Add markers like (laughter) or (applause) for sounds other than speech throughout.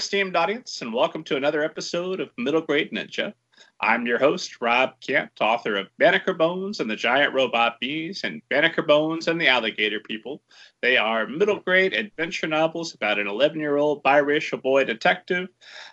Esteemed audience, and welcome to another episode of Middle Grade Ninja. I'm your host, Rob Kent, author of Banneker Bones and the Giant Robot Bees and Banneker Bones and the Alligator People. They are middle grade adventure novels about an 11 year old biracial boy detective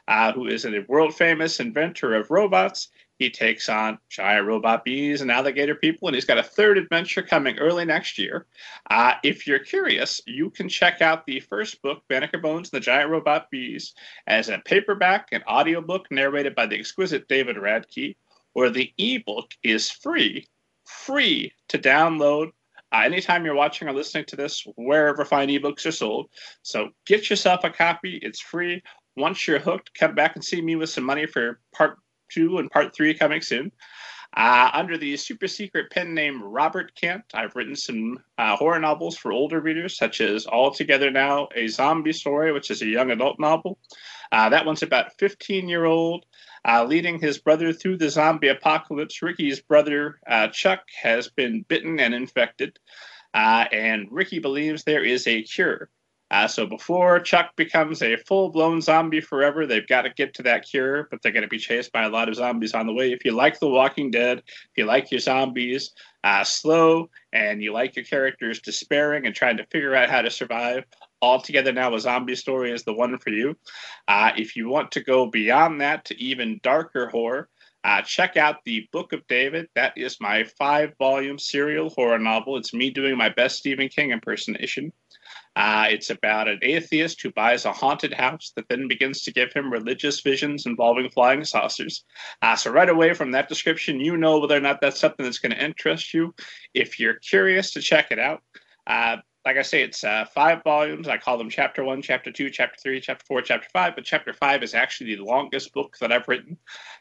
uh, who is a world famous inventor of robots he takes on giant robot bees and alligator people, and he's got a third adventure coming early next year. Uh, if you're curious, you can check out the first book, Banneker Bones and the Giant Robot Bees, as a paperback and audiobook narrated by the exquisite David Radke, or the ebook is free, free to download uh, anytime you're watching or listening to this, wherever fine ebooks are sold. So get yourself a copy. It's free. Once you're hooked, come back and see me with some money for part two and part three coming soon. Uh, under the super secret pen name Robert Kent, I've written some uh, horror novels for older readers, such as All Together Now, a Zombie Story, which is a young adult novel. Uh, that one's about 15 year old uh, leading his brother through the zombie apocalypse. Ricky's brother, uh, Chuck, has been bitten and infected, uh, and Ricky believes there is a cure. Uh, so before Chuck becomes a full blown zombie forever, they've got to get to that cure, but they're going to be chased by a lot of zombies on the way. If you like The Walking Dead, if you like your zombies uh, slow, and you like your characters despairing and trying to figure out how to survive, all together now a zombie story is the one for you. Uh, if you want to go beyond that to even darker horror, uh, check out the Book of David. That is my five volume serial horror novel. It's me doing my best Stephen King impersonation. Uh, it's about an atheist who buys a haunted house that then begins to give him religious visions involving flying saucers. Uh, so, right away from that description, you know whether or not that's something that's going to interest you. If you're curious to check it out, uh, like I say, it's uh, five volumes. I call them chapter one, chapter two, chapter three, chapter four, chapter five. But chapter five is actually the longest book that I've written.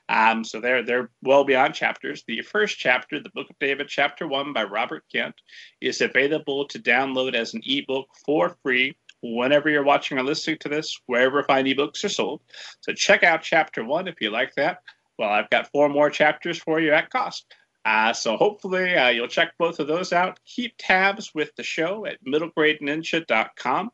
Um, so they're they're well beyond chapters. The first chapter, the Book of David, chapter one by Robert Kent, is available to download as an ebook for free whenever you're watching or listening to this, wherever fine ebooks are sold. So check out chapter one if you like that. Well, I've got four more chapters for you at cost. Uh, so hopefully uh, you'll check both of those out. Keep tabs with the show at middlegradeninja.com.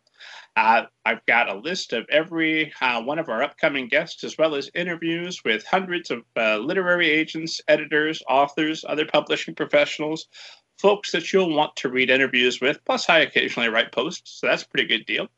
Uh, I've got a list of every uh, one of our upcoming guests, as well as interviews with hundreds of uh, literary agents, editors, authors, other publishing professionals, folks that you'll want to read interviews with. Plus, I occasionally write posts, so that's a pretty good deal.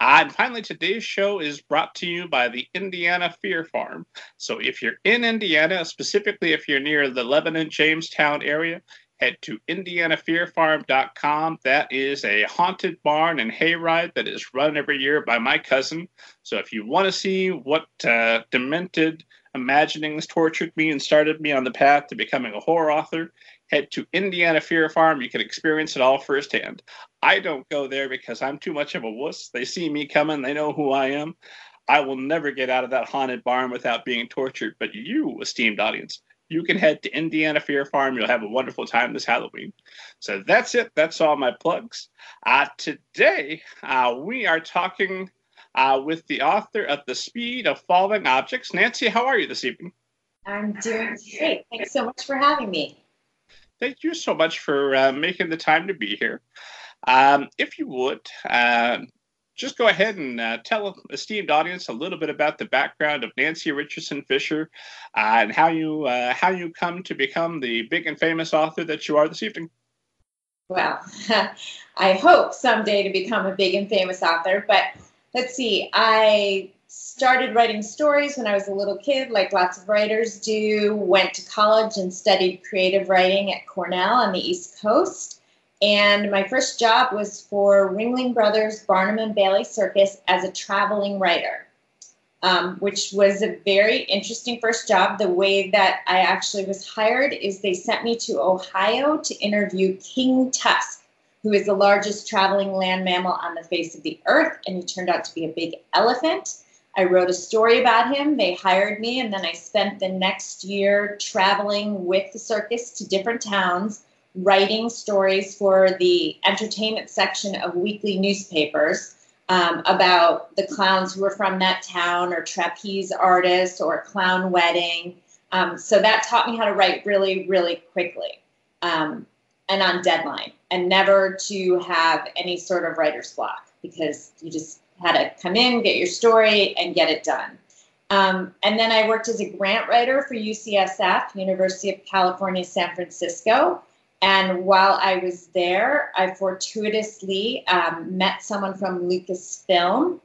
And finally, today's show is brought to you by the Indiana Fear Farm. So if you're in Indiana, specifically if you're near the Lebanon Jamestown area, head to indianafearfarm.com. That is a haunted barn and hayride that is run every year by my cousin. So if you want to see what uh, demented imaginings tortured me and started me on the path to becoming a horror author, head to Indiana Fear Farm. You can experience it all firsthand. I don't go there because I'm too much of a wuss. They see me coming, they know who I am. I will never get out of that haunted barn without being tortured. But you, esteemed audience, you can head to Indiana Fear Farm. You'll have a wonderful time this Halloween. So that's it. That's all my plugs. Uh, today, uh, we are talking uh, with the author of The Speed of Falling Objects. Nancy, how are you this evening? I'm doing great. Thanks so much for having me thank you so much for uh, making the time to be here. Um, if you would, uh, just go ahead and uh, tell esteemed audience a little bit about the background of Nancy Richardson Fischer uh, and how you uh, how you come to become the big and famous author that you are this evening. Well, (laughs) I hope someday to become a big and famous author, but let's see. I started writing stories when I was a little kid, like lots of writers do. Went to college and studied creative writing at Cornell on the East Coast. And my first job was for Ringling Brothers Barnum and Bailey Circus as a traveling writer, um, which was a very interesting first job. The way that I actually was hired is they sent me to Ohio to interview King Tusk, who is the largest traveling land mammal on the face of the earth, and he turned out to be a big elephant. I wrote a story about him. They hired me, and then I spent the next year traveling with the circus to different towns, writing stories for the entertainment section of weekly newspapers um, about the clowns who were from that town, or trapeze artists, or a clown wedding. Um, so that taught me how to write really, really quickly um, and on deadline, and never to have any sort of writer's block because you just how to come in, get your story, and get it done. Um, and then I worked as a grant writer for UCSF, University of California, San Francisco. And while I was there, I fortuitously um, met someone from Lucasfilm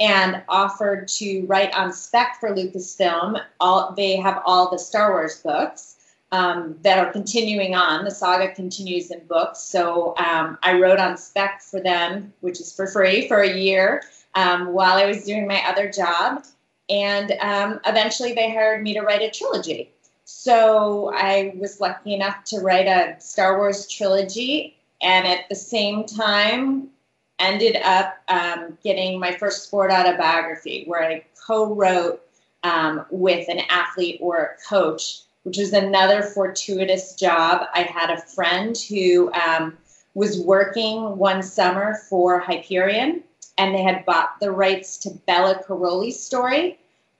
and offered to write on spec for Lucasfilm. All they have all the Star Wars books um, that are continuing on. The saga continues in books, so um, I wrote on spec for them, which is for free for a year um, while I was doing my other job. And um, eventually, they hired me to write a trilogy. So I was lucky enough to write a Star Wars trilogy, and at the same time, ended up um, getting my first sport autobiography, where I co-wrote um, with an athlete or a coach, which was another fortuitous job. I had a friend who um, was working one summer for Hyperion, and they had bought the rights to Bela Karolyi's story,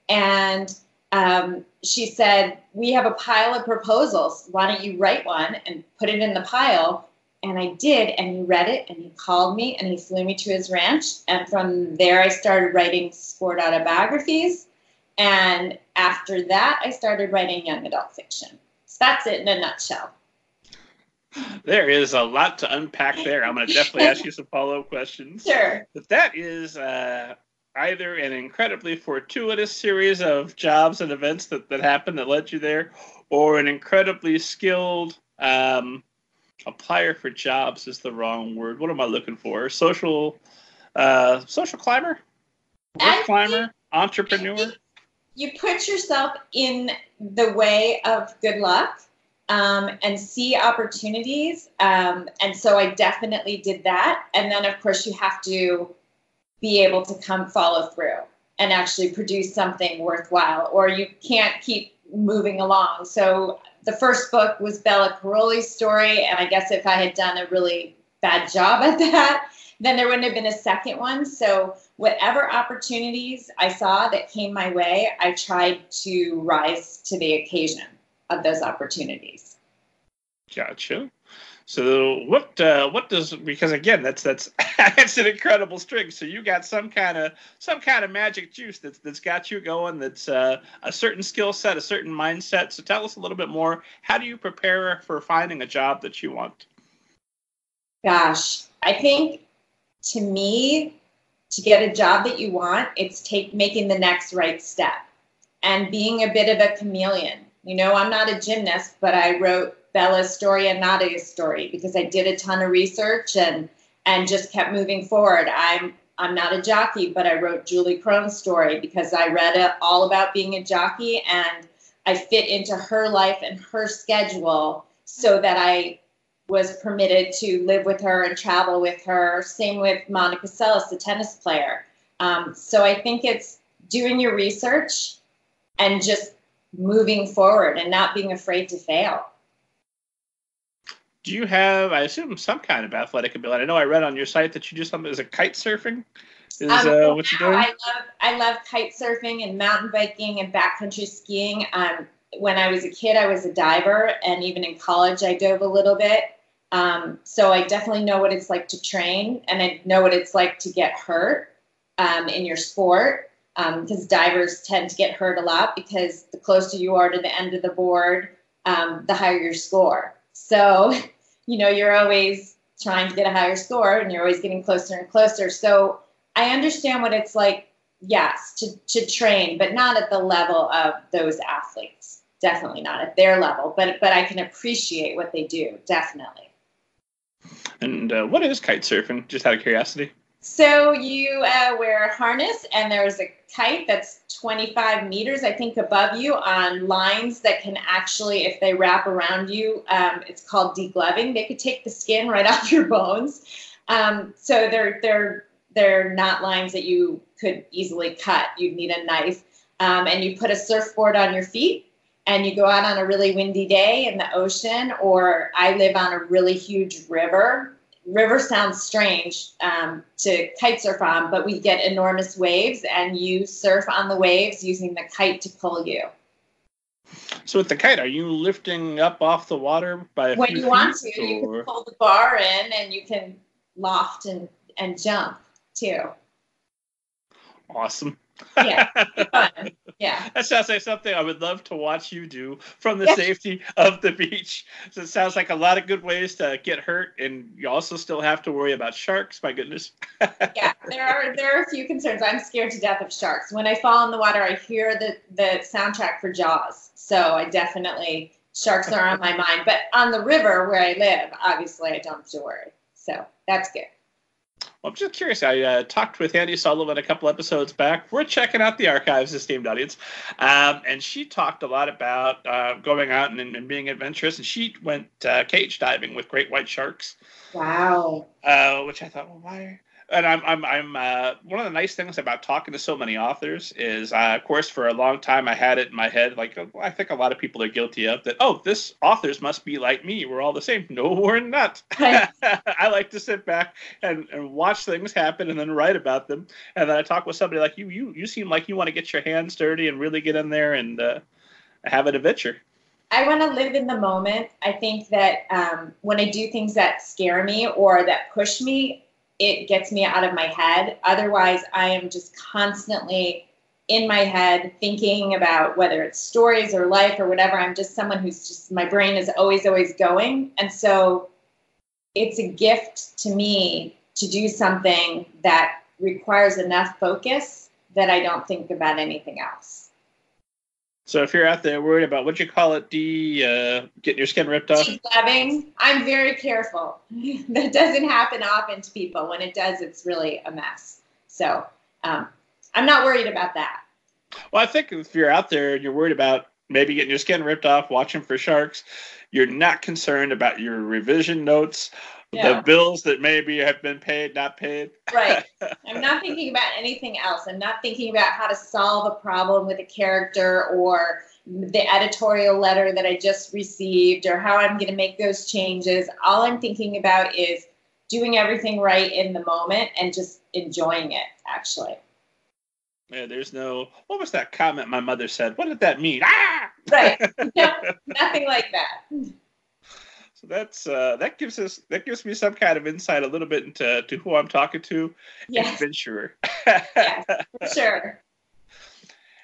and um, she said, We have a pile of proposals. Why don't you write one and put it in the pile? And I did, and he read it and he called me and he flew me to his ranch. And from there, I started writing sport autobiographies. And after that, I started writing young adult fiction. So that's it in a nutshell. There is a lot to unpack there. I'm going to definitely ask you some follow up questions. Sure. But that is uh, either an incredibly fortuitous series of jobs and events that, that happened that led you there, or an incredibly skilled um, applier for jobs is the wrong word. What am I looking for? Social uh, social climber? Work climber? Entrepreneur? You put yourself in the way of good luck um, and see opportunities. Um, and so I definitely did that. And then, of course, you have to be able to come follow through and actually produce something worthwhile, or you can't keep moving along. So the first book was Bela Karolyi's story, and I guess if I had done a really bad job at that, then there wouldn't have been a second one. So whatever opportunities I saw that came my way, I tried to rise to the occasion of those opportunities. Gotcha. So what uh, what does because again that's that's (laughs) that's an incredible string. So you got some kind of some kind of magic juice that's that's got you going. That's uh, a certain skill set, a certain mindset. So tell us a little bit more. How do you prepare for finding a job that you want? Gosh, I think to me, to get a job that you want, it's take making the next right step and being a bit of a chameleon. You know, I'm not a gymnast, but I wrote Bella's story and Nadia's story because I did a ton of research and and just kept moving forward. I'm I'm not a jockey, but I wrote Julie Krone's story because I read it all about being a jockey and I fit into her life and her schedule so that I was permitted to live with her and travel with her. Same with Monica Seles, the tennis player. Um, so I think it's doing your research and just moving forward and not being afraid to fail do you have, I assume, some kind of athletic ability? I know I read on your site that you do something. Is it kite surfing? Is um, uh, what you're doing? I love I love kite surfing and mountain biking and backcountry skiing. Um, when I was a kid, I was a diver, and even in college, I dove a little bit. Um, so I definitely know what it's like to train, and I know what it's like to get hurt um, in your sport. Because um, divers tend to get hurt a lot because the closer you are to the end of the board, um, the higher your score. So (laughs) you know, you're always trying to get a higher score and you're always getting closer and closer. So I understand what it's like, yes, to, to train, but not at the level of those athletes. Definitely not at their level, but but I can appreciate what they do, definitely. And uh, what is kite surfing? Just out of curiosity. So you uh, wear a harness, and there's a kite that's 25 meters, I think, above you on lines that can actually, if they wrap around you, um, it's called degloving. They could take the skin right (laughs) off your bones. Um, so they're they're they're not lines that you could easily cut. You'd need a knife, um, and you put a surfboard on your feet, and you go out on a really windy day in the ocean, or I live on a really huge river river sounds strange um, to kite surf on, but we get enormous waves, and you surf on the waves using the kite to pull you. So with the kite, are you lifting up off the water by when you want to? Or? You can pull the bar in, and you can loft and and jump too. Awesome. Yeah, fun. Yeah. (laughs) That sounds like something I would love to watch you do from the Yeah. safety of the beach. So it sounds like a lot of good ways to get hurt, and you also still have to worry about sharks. My goodness. (laughs) yeah, there are there are a few concerns. I'm scared to death of sharks. When I fall in the water, I hear the the soundtrack for Jaws. So I definitely sharks are on my mind. But on the river where I live, obviously I don't have to worry. So that's good. Well, I'm just curious. I uh, talked with Andy Sullivan a couple episodes back. We're checking out the archives, esteemed audience, um, and she talked a lot about uh, going out and, and being adventurous. And she went uh, cage diving with great white sharks. Wow. uh, which I thought, well, why? And I'm, I'm, I'm. Uh, one of the nice things about talking to so many authors is, uh, of course, for a long time I had it in my head, like uh, I think a lot of people are guilty of that. Oh, this authors must be like me. We're all the same. No, we're not. Right. (laughs) I like to sit back and, and watch things happen and then write about them. And then I talk with somebody like you. You, you seem like you want to get your hands dirty and really get in there and uh, have an adventure. I want to live in the moment. I think that um, when I do things that scare me or that push me, it gets me out of my head. Otherwise, I am just constantly in my head thinking about whether it's stories or life or whatever. I'm just someone who's just, my brain is always, always going. And so it's a gift to me to do something that requires enough focus that I don't think about anything else. So if you're out there worried about what you call it, D, uh, getting your skin ripped off, Decluttering, I'm very careful. (laughs) that doesn't happen often to people. When it does, it's really a mess. So um, I'm not worried about that. Well, I think if you're out there and you're worried about maybe getting your skin ripped off, watching for sharks, you're not concerned about your revision notes, the bills that maybe have been paid, not paid. Right. (laughs) I'm not thinking about anything else. I'm not thinking about how to solve a problem with a character or the editorial letter that I just received or how I'm going to make those changes. All I'm thinking about is doing everything right in the moment and just enjoying it, actually. Yeah, there's no. What was that comment my mother said? What did that mean? Ah! Right. (laughs) No, nothing like that. That's uh, that gives us that gives me some kind of insight a little bit into to who I'm talking to. Yes, Adventurer. yes, for (laughs) sure.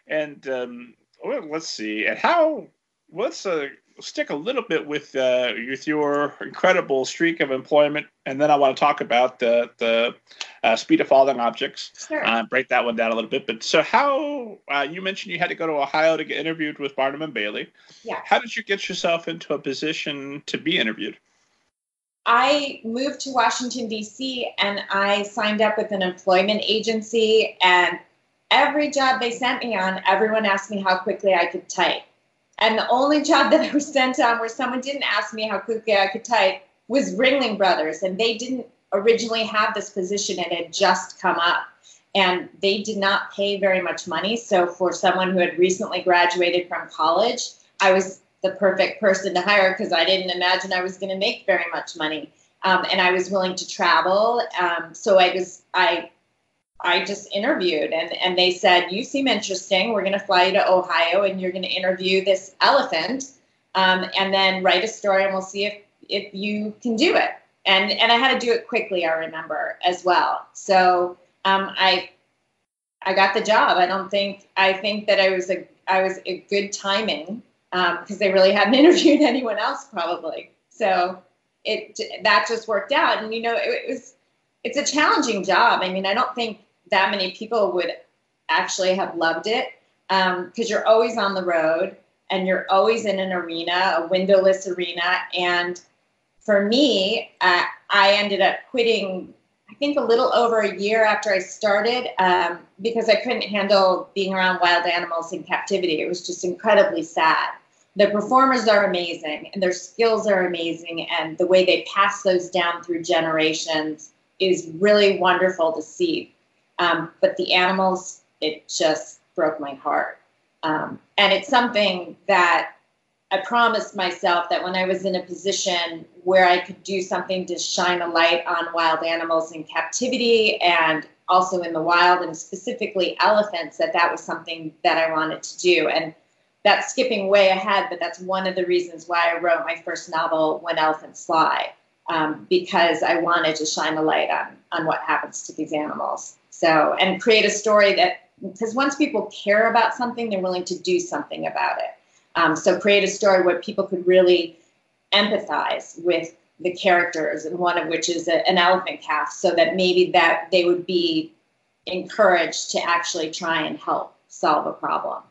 And um, well, let's see. And how? Let's uh, stick a little bit with uh, with your incredible streak of employment, and then I want to talk about the the uh, speed of falling objects. Sure. Uh, break that one down a little bit. But so, how uh, you mentioned you had to go to Ohio to get interviewed with Barnum and Bailey. Yeah. How did you get yourself into a position to be interviewed? I moved to Washington, D.C., and I signed up with an employment agency. And every job they sent me on, everyone asked me how quickly I could type. And the only job that (laughs) I was sent on where someone didn't ask me how quickly I could type was Ringling Brothers. And they didn't originally have this position, it had just come up. And they did not pay very much money. So, for someone who had recently graduated from college, I was the perfect person to hire because I didn't imagine I was going to make very much money, um, and I was willing to travel. Um, so I was I I just interviewed, and and they said you seem interesting. We're going to fly you to Ohio, and you're going to interview this elephant, um, and then write a story, and we'll see if if you can do it. And and I had to do it quickly. I remember as well. So um, I I got the job. I don't think I think that I was a I was a good timing because um, they really hadn't (laughs) interviewed anyone else probably. So it that just worked out, and you know it, it was it's a challenging job. I mean, I don't think that many people would actually have loved it because um, you're always on the road and you're always in an arena, a windowless arena. And for me, uh, I ended up quitting. I think a little over a year after I started um, because I couldn't handle being around wild animals in captivity. It was just incredibly sad the performers are amazing and their skills are amazing and the way they pass those down through generations is really wonderful to see um, but the animals it just broke my heart um, and it's something that i promised myself that when i was in a position where i could do something to shine a light on wild animals in captivity and also in the wild and specifically elephants that that was something that i wanted to do and that's skipping way ahead, but that's one of the reasons why I wrote my first novel, When Elephants Fly, um, because I wanted to shine a light on, on what happens to these animals. So, and create a story that, because once people care about something, they're willing to do something about it. Um, so, create a story where people could really empathize with the characters, and one of which is a, an elephant calf, so that maybe that they would be encouraged to actually try and help solve a problem.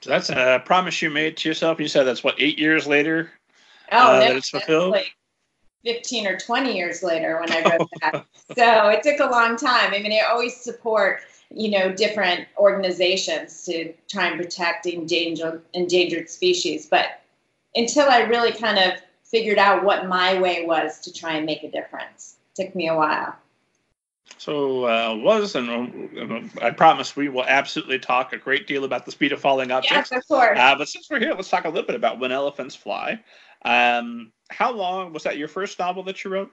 So that's a promise you made to yourself. You said that's what eight years later oh, uh, that it's fulfilled. Like 15 or 20 years later when I wrote (laughs) that. so it took a long time. I mean, I always support you know different organizations to try and protect endangered endangered species, but until I really kind of figured out what my way was to try and make a difference, it took me a while. So uh, was and um, I promise we will absolutely talk a great deal about the speed of falling objects. Yes, of course. Uh, but since we're here, let's talk a little bit about when elephants fly. Um, how long was that your first novel that you wrote?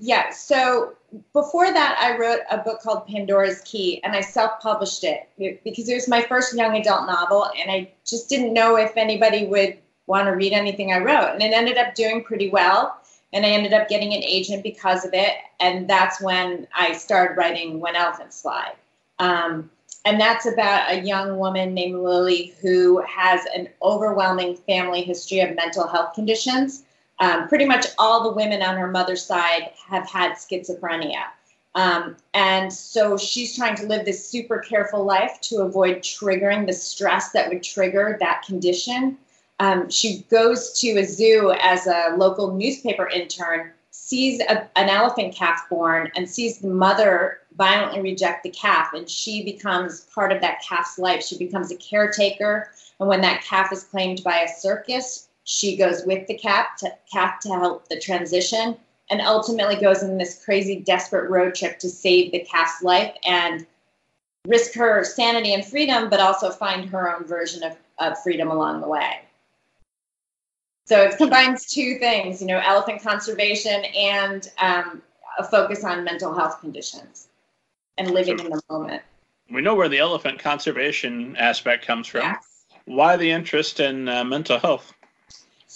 Yeah. So before that, I wrote a book called Pandora's Key, and I self-published it because it was my first young adult novel, and I just didn't know if anybody would want to read anything I wrote, and it ended up doing pretty well and I ended up getting an agent because of it. And that's when I started writing When Elephants Fly. Um, and that's about a young woman named Lily who has an overwhelming family history of mental health conditions. Um, pretty much all the women on her mother's side have had schizophrenia. Um, and so she's trying to live this super careful life to avoid triggering the stress that would trigger that condition. Um, she goes to a zoo as a local newspaper intern, sees a, an elephant calf born, and sees the mother violently reject the calf, and she becomes part of that calf's life. She becomes a caretaker, and when that calf is claimed by a circus, she goes with the calf to, calf to help the transition, and ultimately goes in this crazy, desperate road trip to save the calf's life and risk her sanity and freedom, but also find her own version of, of freedom along the way. So it combines two things, you know, elephant conservation and um, a focus on mental health conditions and living so in the moment. We know where the elephant conservation aspect comes from. Yes. Why the interest in uh, mental health?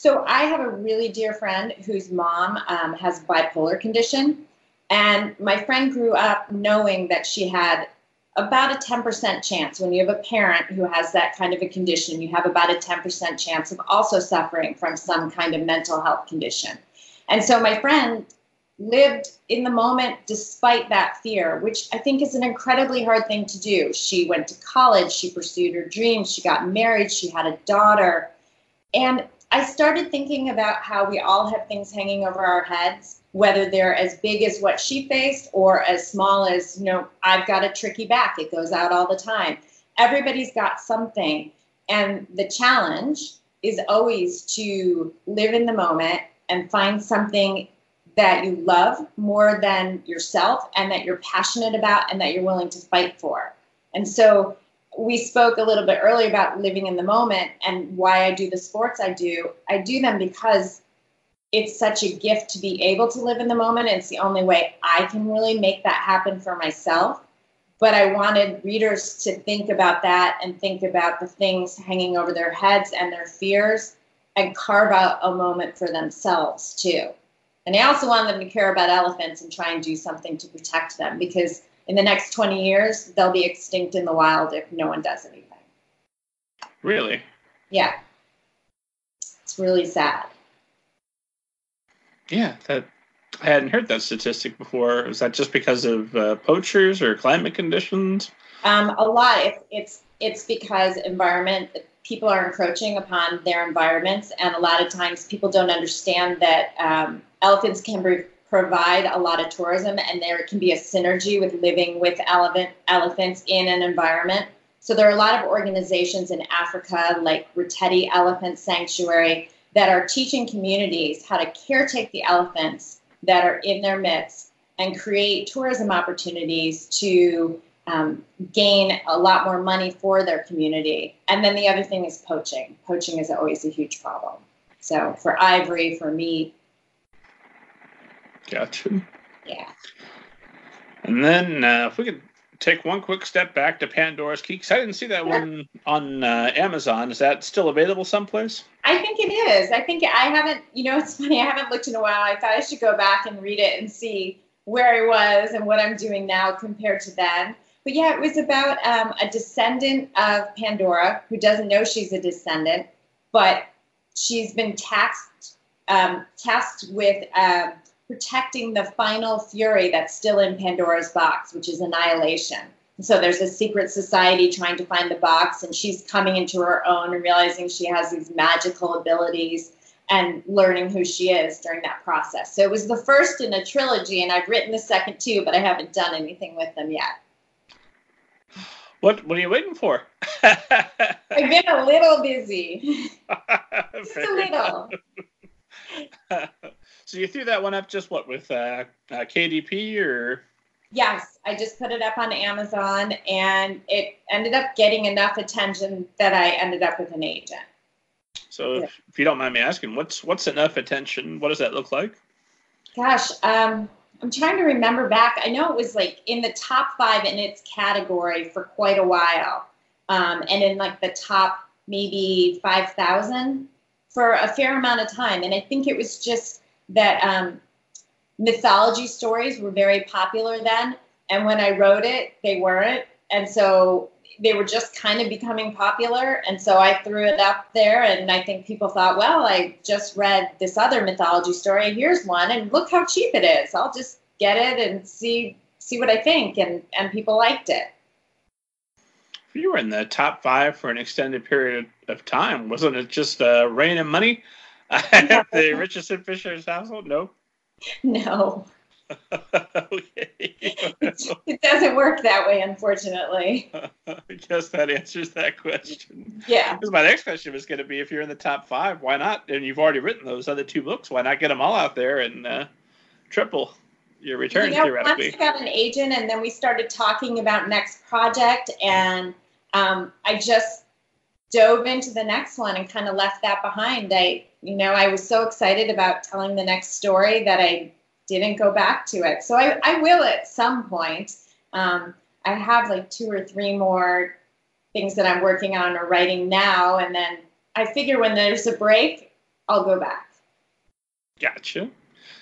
So I have a really dear friend whose mom um, has bipolar condition, and my friend grew up knowing that she had about a 10% chance when you have a parent who has that kind of a condition, you have about a 10% chance of also suffering from some kind of mental health condition. And so my friend lived in the moment despite that fear, which I think is an incredibly hard thing to do. She went to college, she pursued her dreams, she got married, she had a daughter. And I started thinking about how we all have things hanging over our heads whether they're as big as what she faced or as small as, you know, I've got a tricky back, it goes out all the time. Everybody's got something. And the challenge is always to live in the moment and find something that you love more than yourself and that you're passionate about and that you're willing to fight for. And so we spoke a little bit earlier about living in the moment and why I do the sports I do. I do them because it's such a gift to be able to live in the moment. It's the only way I can really make that happen for myself. But I wanted readers to think about that and think about the things hanging over their heads and their fears and carve out a moment for themselves too. And I also want them to care about elephants and try and do something to protect them because in the next 20 years, they'll be extinct in the wild if no one does anything. Really? Yeah. It's really sad. Yeah, that I hadn't heard that statistic before. Was that just because of uh, poachers or climate conditions? Um, a lot. It's, it's it's because environment people are encroaching upon their environments, and a lot of times people don't understand that um, elephants can be, provide a lot of tourism, and there can be a synergy with living with elephant elephants in an environment. So there are a lot of organizations in Africa, like Reteti Elephant Sanctuary, that are teaching communities how to caretake the elephants that are in their midst and create tourism opportunities to um, gain a lot more money for their community. And then the other thing is poaching. Poaching is always a huge problem. So for ivory, for meat. Gotcha. Yeah. And then uh, if we could take one quick step back to Pandora's Key because I didn't see that sure. one on uh, Amazon. Is that still available someplace? I think it is. I think I haven't. You know, it's funny. I haven't looked in a while. I thought I should go back and read it and see where I was and what I'm doing now compared to then. But yeah, it was about um, a descendant of Pandora who doesn't know she's a descendant, but she's been taxed um, tasked with um, protecting the final fury that's still in Pandora's box, which is annihilation. So there's a secret society trying to find the box, and she's coming into her own and realizing she has these magical abilities and learning who she is during that process. So it was the first in a trilogy, and I've written the second too, but I haven't done anything with them yet. What What are you waiting for? (laughs) I've been a little busy, (laughs) just a little. (laughs) so you threw that one up just what with uh, uh, KDP or? Yes, I just put it up on Amazon, and it ended up getting enough attention that I ended up with an agent. So, yeah. if, if you don't mind me asking, what's what's enough attention? What does that look like? Gosh, um, I'm trying to remember back. I know it was like in the top five in its category for quite a while, um, and in like the top maybe five thousand for a fair amount of time. And I think it was just that um, mythology stories were very popular then, and when I wrote it, they weren't. And so they were just kind of becoming popular. And so I threw it up there, and I think people thought, well, I just read this other mythology story. Here's one, and look how cheap it is. I'll just get it and see see what I think. And and people liked it. You were in the top five for an extended period of time. Wasn't it just uh, rain and money (laughs) the Richardson Fischer's household? No. No. (laughs) okay. it doesn't work that way, unfortunately. (laughs) I guess that answers that question. Yeah. Because my next question was going to be if you're in the top five, why not? And you've already written those other two books. Why not get them all out there and uh, triple your return you know, theoretically? Once I got an agent, and then we started talking about next project, and um, I just dove into the next one and kind of left that behind. I, you know, I was so excited about telling the next story that I didn't go back to it. So I, I will at some point. Um, I have like two or three more things that I'm working on or writing now, and then I figure when there's a break, I'll go back. Gotcha.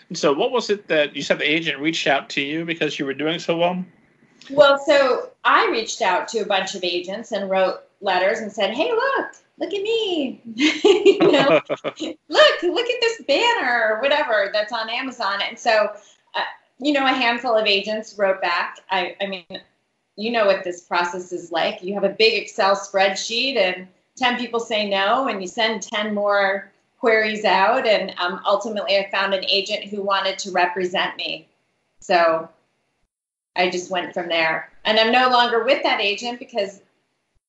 And so, what was it that you said the agent reached out to you because you were doing so well? Well, so I reached out to a bunch of agents and wrote letters and said, "Hey, look, look at me, (laughs) you know, (laughs) look, look at this banner or whatever that's on Amazon." And so, uh, you know, a handful of agents wrote back. I, I mean, you know what this process is like. You have a big Excel spreadsheet, and ten people say no, and you send ten more queries out, and um, ultimately, I found an agent who wanted to represent me. So I just went from there. And I'm no longer with that agent because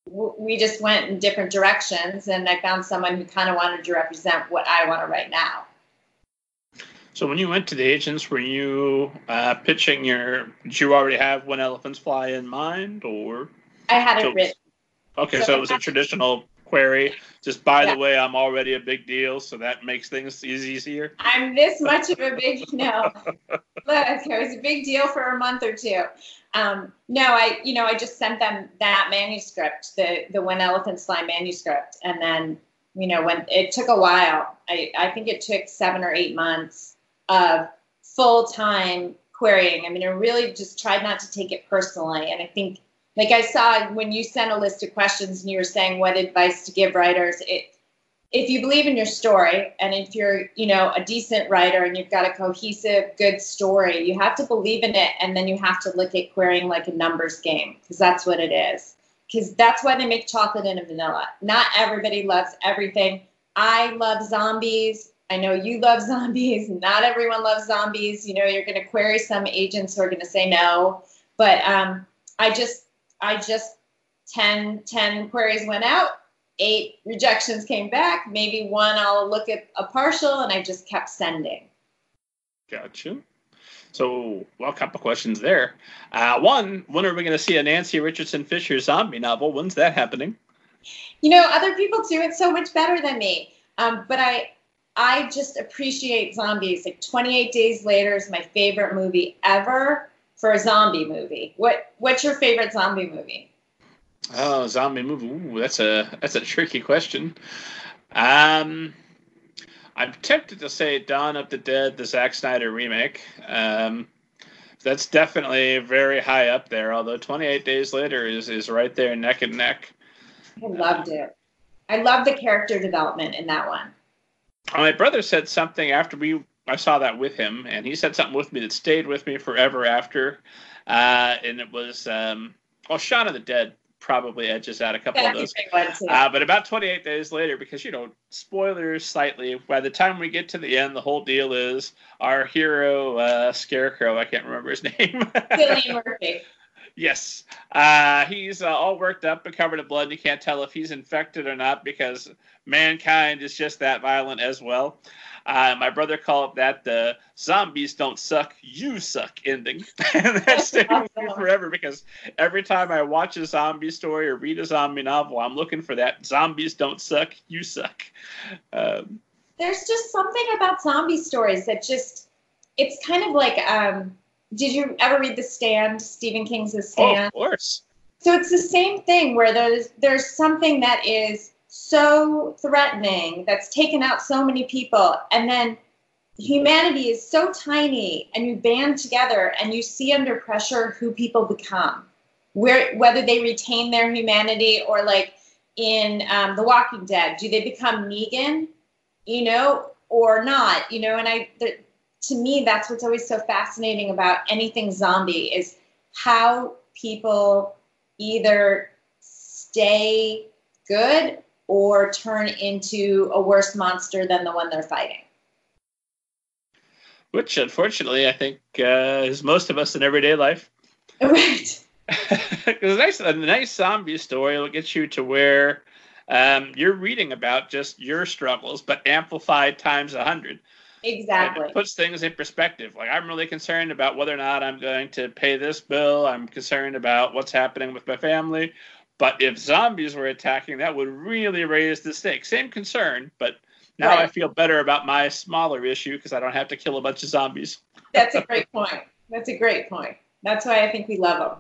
we just went in different directions. And I found someone who kind of wanted to represent what I want to write now. So when you went to the agents, were you uh, pitching your? Did you already have when elephants fly in mind, or? I had it so, written. Okay, so, so it was a traditional query. Just by yeah. the way, I'm already a big deal, so that makes things easier. I'm this much of a big no. (laughs) Look, it was a big deal for a month or two. Um, no, I you know I just sent them that manuscript, the the When Elephants Fly manuscript, and then you know when it took a while. I I think it took seven or eight months of full time querying. I mean, I really just tried not to take it personally, and I think like I saw when you sent a list of questions and you were saying what advice to give writers, it, if you believe in your story and if you're, you know, a decent writer and you've got a cohesive, good story, you have to believe in it and then you have to look at querying like a numbers game because that's what it is. Because that's why they make chocolate in a vanilla. Not everybody loves everything. I love zombies. I know you love (laughs) zombies. Not everyone loves zombies. You know, you're going to query some agents who are going to say no. But um, I just I just 10, 10 queries went out, eight rejections came back. Maybe one I'll look at a partial, and I just kept sending. Gotcha. So, well, a couple questions there. Uh, one, when are we going to see a Nancy Richardson Fischer zombie novel? When's that happening? You know, other people do it so much better than me. Um, but I, I just appreciate zombies. Like 28 Days Later is my favorite movie ever for a zombie movie. What What's your favorite zombie movie? Oh, zombie movie. Ooh, that's a that's a tricky question. Um, I'm tempted to say Dawn of the Dead, the Zack Snyder remake. Um, that's definitely very high up there. Although 28 Days Later is is right there neck and neck. I loved it. I love the character development in that one. My brother said something after we I saw that with him, and he said something with me that stayed with me forever after, uh, and it was um, well, Shaun of the Dead probably edges out a couple of those. Uh, but about 28 days later, because you know, spoilers slightly. By the time we get to the end, the whole deal is our hero uh, Scarecrow. I can't remember his (laughs) name. Cillian Murphy. Yes, uh, he's uh, all worked up and covered in blood. And you can't tell if he's infected or not because mankind is just that violent as well. Uh, my brother called that the "zombies don't suck, you suck" ending, and (laughs) that stayed with me forever because every time I watch a zombie story or read a zombie novel, I'm looking for that "zombies don't suck, you suck." Um, There's just something about zombie stories that just—it's kind of like um, did you ever read The Stand, Stephen King's The Stand? Oh, of course. So it's the same thing where there's there's something that is so threatening that's taken out so many people. And then humanity is so tiny and you band together and you see under pressure who people become. Where whether they retain their humanity or like in um, the walking dead do they become negan you know or not you know? And i the, to me, that's what's always so fascinating about anything zombie is how people either stay good or turn into a worse monster than the one they're fighting. Which, unfortunately, I think uh, is most of us in everyday life. (laughs) Right. (laughs) Because a nice, a nice zombie story will get you to where um, you're reading about just your struggles, but amplified times a hundred. Exactly. it puts things in perspective. Like I'm really concerned about whether or not I'm going to pay this bill. I'm concerned about what's happening with my family. But if zombies were attacking, that would really raise the stakes. Same concern, but now right. I feel better about my smaller issue because I don't have to kill a bunch of zombies. (laughs) That's a great point. That's a great point. That's why I think we love them.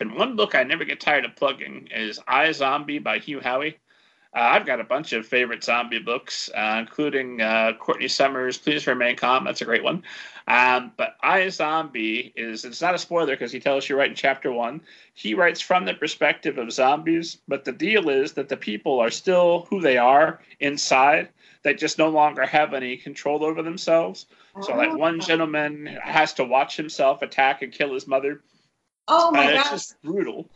And one book I never get tired of plugging is I Zombie by Hugh Howey. Uh, I've got a bunch of favorite zombie books, uh, including uh, Courtney Summers' Please Remain Calm. That's a great one. Um, but I Zombie is, it's not a spoiler because he tells you right in chapter one. He writes from the perspective of zombies, but the deal is that the people are still who they are inside. They just no longer have any control over themselves. So, like, one gentleman has to watch himself attack and kill his mother. Oh my uh, gosh. It's just brutal.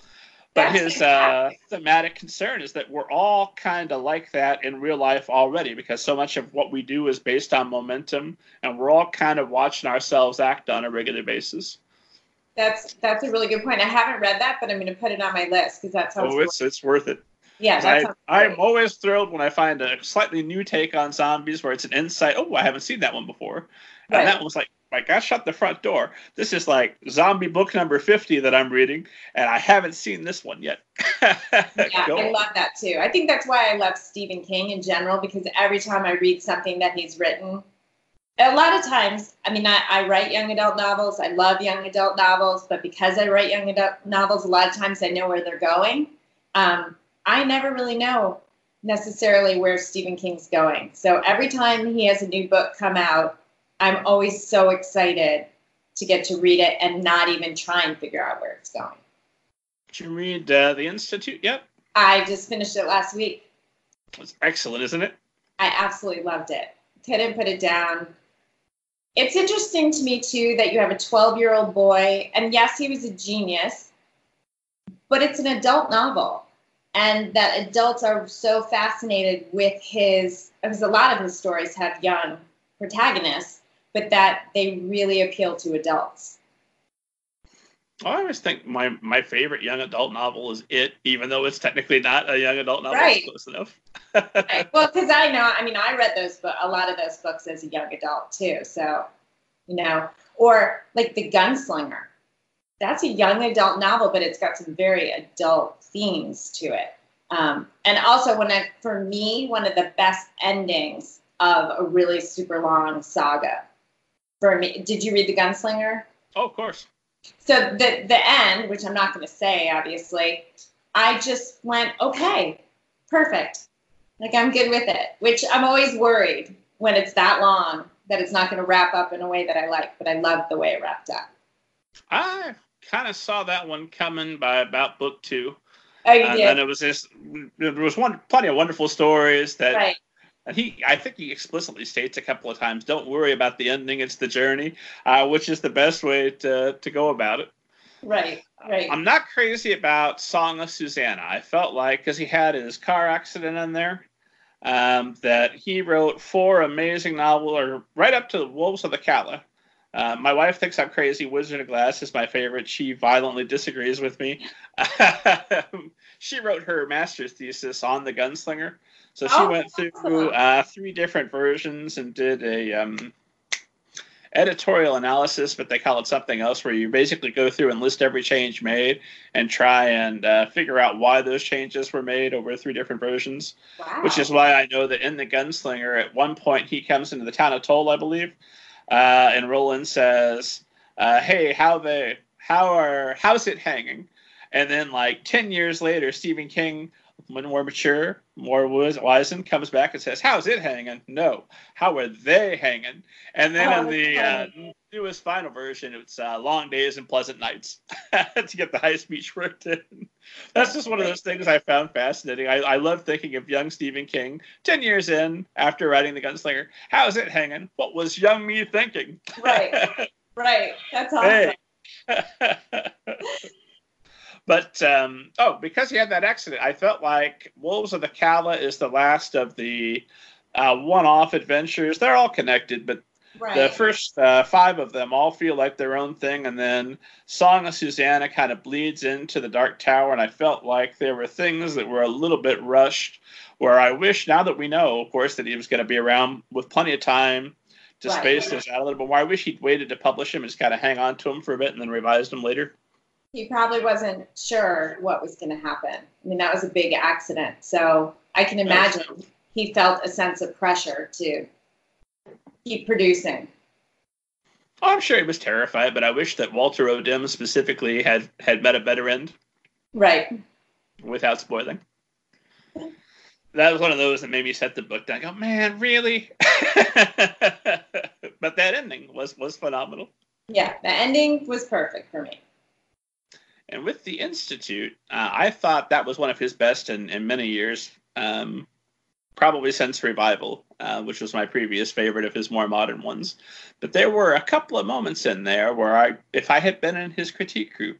But his uh, thematic concern is that we're all kind of like that in real life already because so much of what we do is based on momentum, and we're all kind of watching ourselves act on a regular basis. That's that's a really good point. I haven't read that, but I'm going to put it on my list because that sounds. Oh, it's it's worth it. Yeah, I, I'm always thrilled when I find a slightly new take on zombies where it's an insight. Oh, I haven't seen that one before, and right. that was like like I shut the front door. This is like zombie book number 50 that I'm reading, and I haven't seen this one yet. (laughs) yeah, I love that too. I think that's why I love Stephen King in general because every time I read something that he's written, a lot of times, I mean, I, I write young adult novels. I love young adult novels, but because I write young adult novels, a lot of times I know where they're going. Um, I never really know necessarily where Stephen King's going. So every time he has a new book come out, I'm always so excited to get to read it and not even try and figure out where it's going. Did you read uh, The Institute yet? I just finished it last week. It's excellent, isn't it? I absolutely loved it. Couldn't put it down. It's interesting to me, too, that you have a 12 year old boy, and yes, he was a genius, but it's an adult novel. And that adults are so fascinated with his, because a lot of his stories have young protagonists but that they really appeal to adults. I always think my, my favorite young adult novel is It, even though it's technically not a young adult novel. Right. Close enough. right. Well, because I know, I mean, I read those, but a lot of those books as a young adult too. So, you know, or like The Gunslinger. That's a young adult novel, but it's got some very adult themes to it. Um, and also, when I, for me, one of the best endings of a really super long saga for me. Did you read The Gunslinger? Oh, of course. So the the end, which I'm not going to say, obviously, I just went okay, perfect. Like I'm good with it. Which I'm always worried when it's that long that it's not going to wrap up in a way that I like. But I love the way it wrapped up. I kind of saw that one coming by about book two. Oh, you and did. then it was just there was one plenty of wonderful stories that right. And he I think he explicitly states a couple of times, don't worry about the ending, it's the journey, uh, which is the best way to to go about it. Right. Right. I'm not crazy about Song of Susanna. I felt like because he had his car accident in there, um, that he wrote four amazing novels, or right up to the Wolves of the Calla. Uh, my wife thinks I'm crazy. Wizard of Glass is my favorite. She violently disagrees with me. she wrote her master's thesis on the Gunslinger, so she Oh, went through uh, three different versions and did a um, editorial analysis, but they call it something else, where you basically go through and list every change made and try and uh, figure out why those changes were made over three different versions. wow. Which is why I know that in the Gunslinger, at one point he comes into the town of Tull, I believe, uh, and Roland says, uh, "Hey, how they how are how's it hanging?" And then like ten years later, Stephen King, when more mature, more wizened, comes back and says, "How's it hanging?" No, how are they hanging? And then Oh, in the uh, newest final version, it's uh, long days and pleasant nights (laughs) to get the high speech worked in. That's just one of those things I found fascinating. I, I love thinking of young Stephen King, 10 years in after writing The Gunslinger. How's it hanging? What was young me thinking? Right. (laughs) Right. That's awesome. Hey. (laughs) but, um, oh, because he had that accident, I felt like Wolves of the Calla is the last of the uh, one off adventures. They're all connected, but Right. the first uh, five of them all feel like their own thing, and then Song of Susanna kind of bleeds into the Dark Tower, and I felt like there were things that were a little bit rushed. Where I wish, now that we know, of course, that he was going to be around with plenty of time to Right. space this out a little bit more, I wish he'd waited to publish him and just kind of hang on to him for a bit and then revised him later. He probably wasn't sure what was going to happen. I mean, that was a big accident. So I can imagine he felt a sense of pressure to keep producing. Oh, I'm sure he was terrified, but I wish that Walter O'Dim specifically had had met a better end. Right. without spoiling. That was one of those that made me set the book down. I go, man, really? (laughs) but that ending was was phenomenal. Yeah. The ending was perfect for me. And with the Institute, uh, I thought that was one of his best in, in many years, um, probably since Revival, uh, which was my previous favorite of his more modern ones. But there were a couple of moments in there where I, if I had been in his critique group,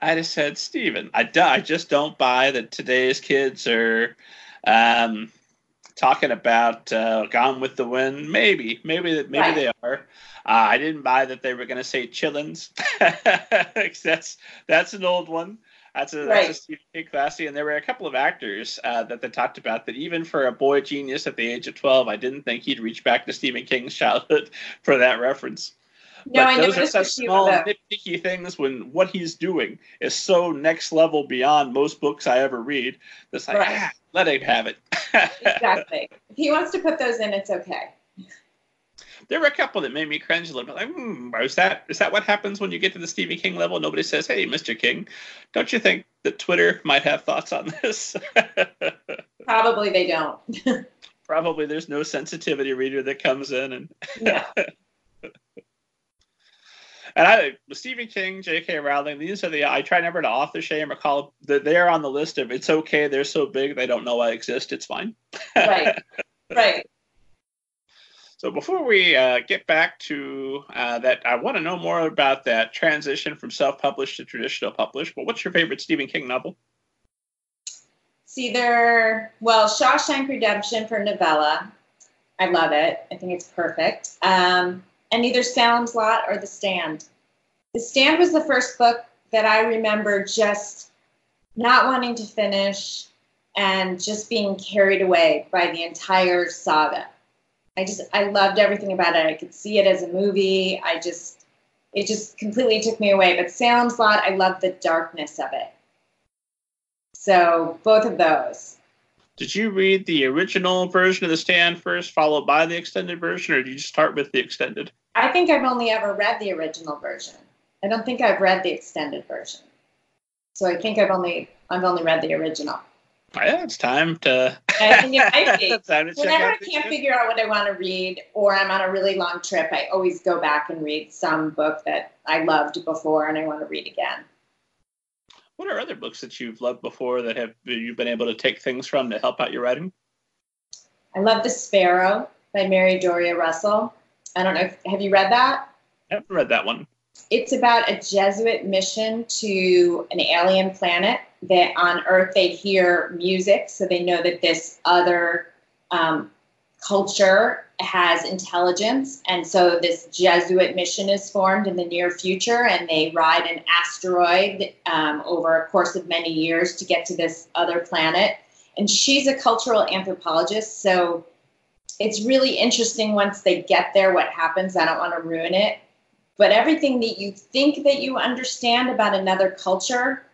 I'd have said, Stephen, I, I just don't buy that today's kids are um, talking about uh, Gone with the Wind. Maybe, maybe that, maybe Right. they are. Uh, I didn't buy that they were going to say chillins. (laughs) that's that's an old one. That's a, Right. that's a Stephen King classic. And there were a couple of actors uh, that they talked about that even for a boy genius at the age of 12, I didn't think he'd reach back to Stephen King's childhood (laughs) for that reference. No, but I those are such small, nitpicky things when what he's doing is so next level beyond most books I ever read. That's like, Right. ah, let him have it. (laughs) Exactly. if he wants to put those in, it's okay. there were a couple that made me cringe a little bit. Like, hmm, is that is that what happens when you get to the Stephen King level? Nobody says, "Hey, Mr. King, don't you think that Twitter might have thoughts on this?" (laughs) Probably they don't. (laughs) Probably there's no sensitivity reader that comes in and no. (laughs) and I Stephen King, J.K. Rowling, these are the I try never to author shame or call that they're on the list of it's okay. They're so big they don't know I exist. It's fine. Right. (laughs) Right. So before we uh, get back to uh, that, I want to know more about that transition from self-published to traditional published. But what's your favorite Stephen King novel? It's either, well, Shawshank Redemption for novella. I love it. I think it's perfect. Um, and either Salem's Lot or The Stand. The Stand was the first book that I remember just not wanting to finish and just being carried away by the entire saga. I just, I loved everything about it. I could see it as a movie. I just, it just completely took me away. But Salem's Lot, I love the darkness of it. So both of those. Did you read the original version of The Stand first, followed by the extended version, or did you start with the extended? I think I've only ever read the original version. I don't think I've read the extended version. So I think I've only I've only read the original. Oh, yeah, it's time to. I think it might be. (laughs) Whenever I can't figure out what I want to read, or I'm on a really long trip, I always go back and read some book that I loved before and I want to read again. What are other books that you've loved before that have you've been able to take things from to help out your writing? I love The Sparrow by Mary Doria Russell. I don't know if have you read that? I haven't read that one. It's about a Jesuit mission to an alien planet that on Earth they hear music, so they know that this other um, culture has intelligence. And so this Jesuit mission is formed in the near future, and they ride an asteroid um, over a course of many years to get to this other planet. And she's a cultural anthropologist, so it's really interesting once they get there what happens. I don't want to ruin it. But everything that you think that you understand about another culture,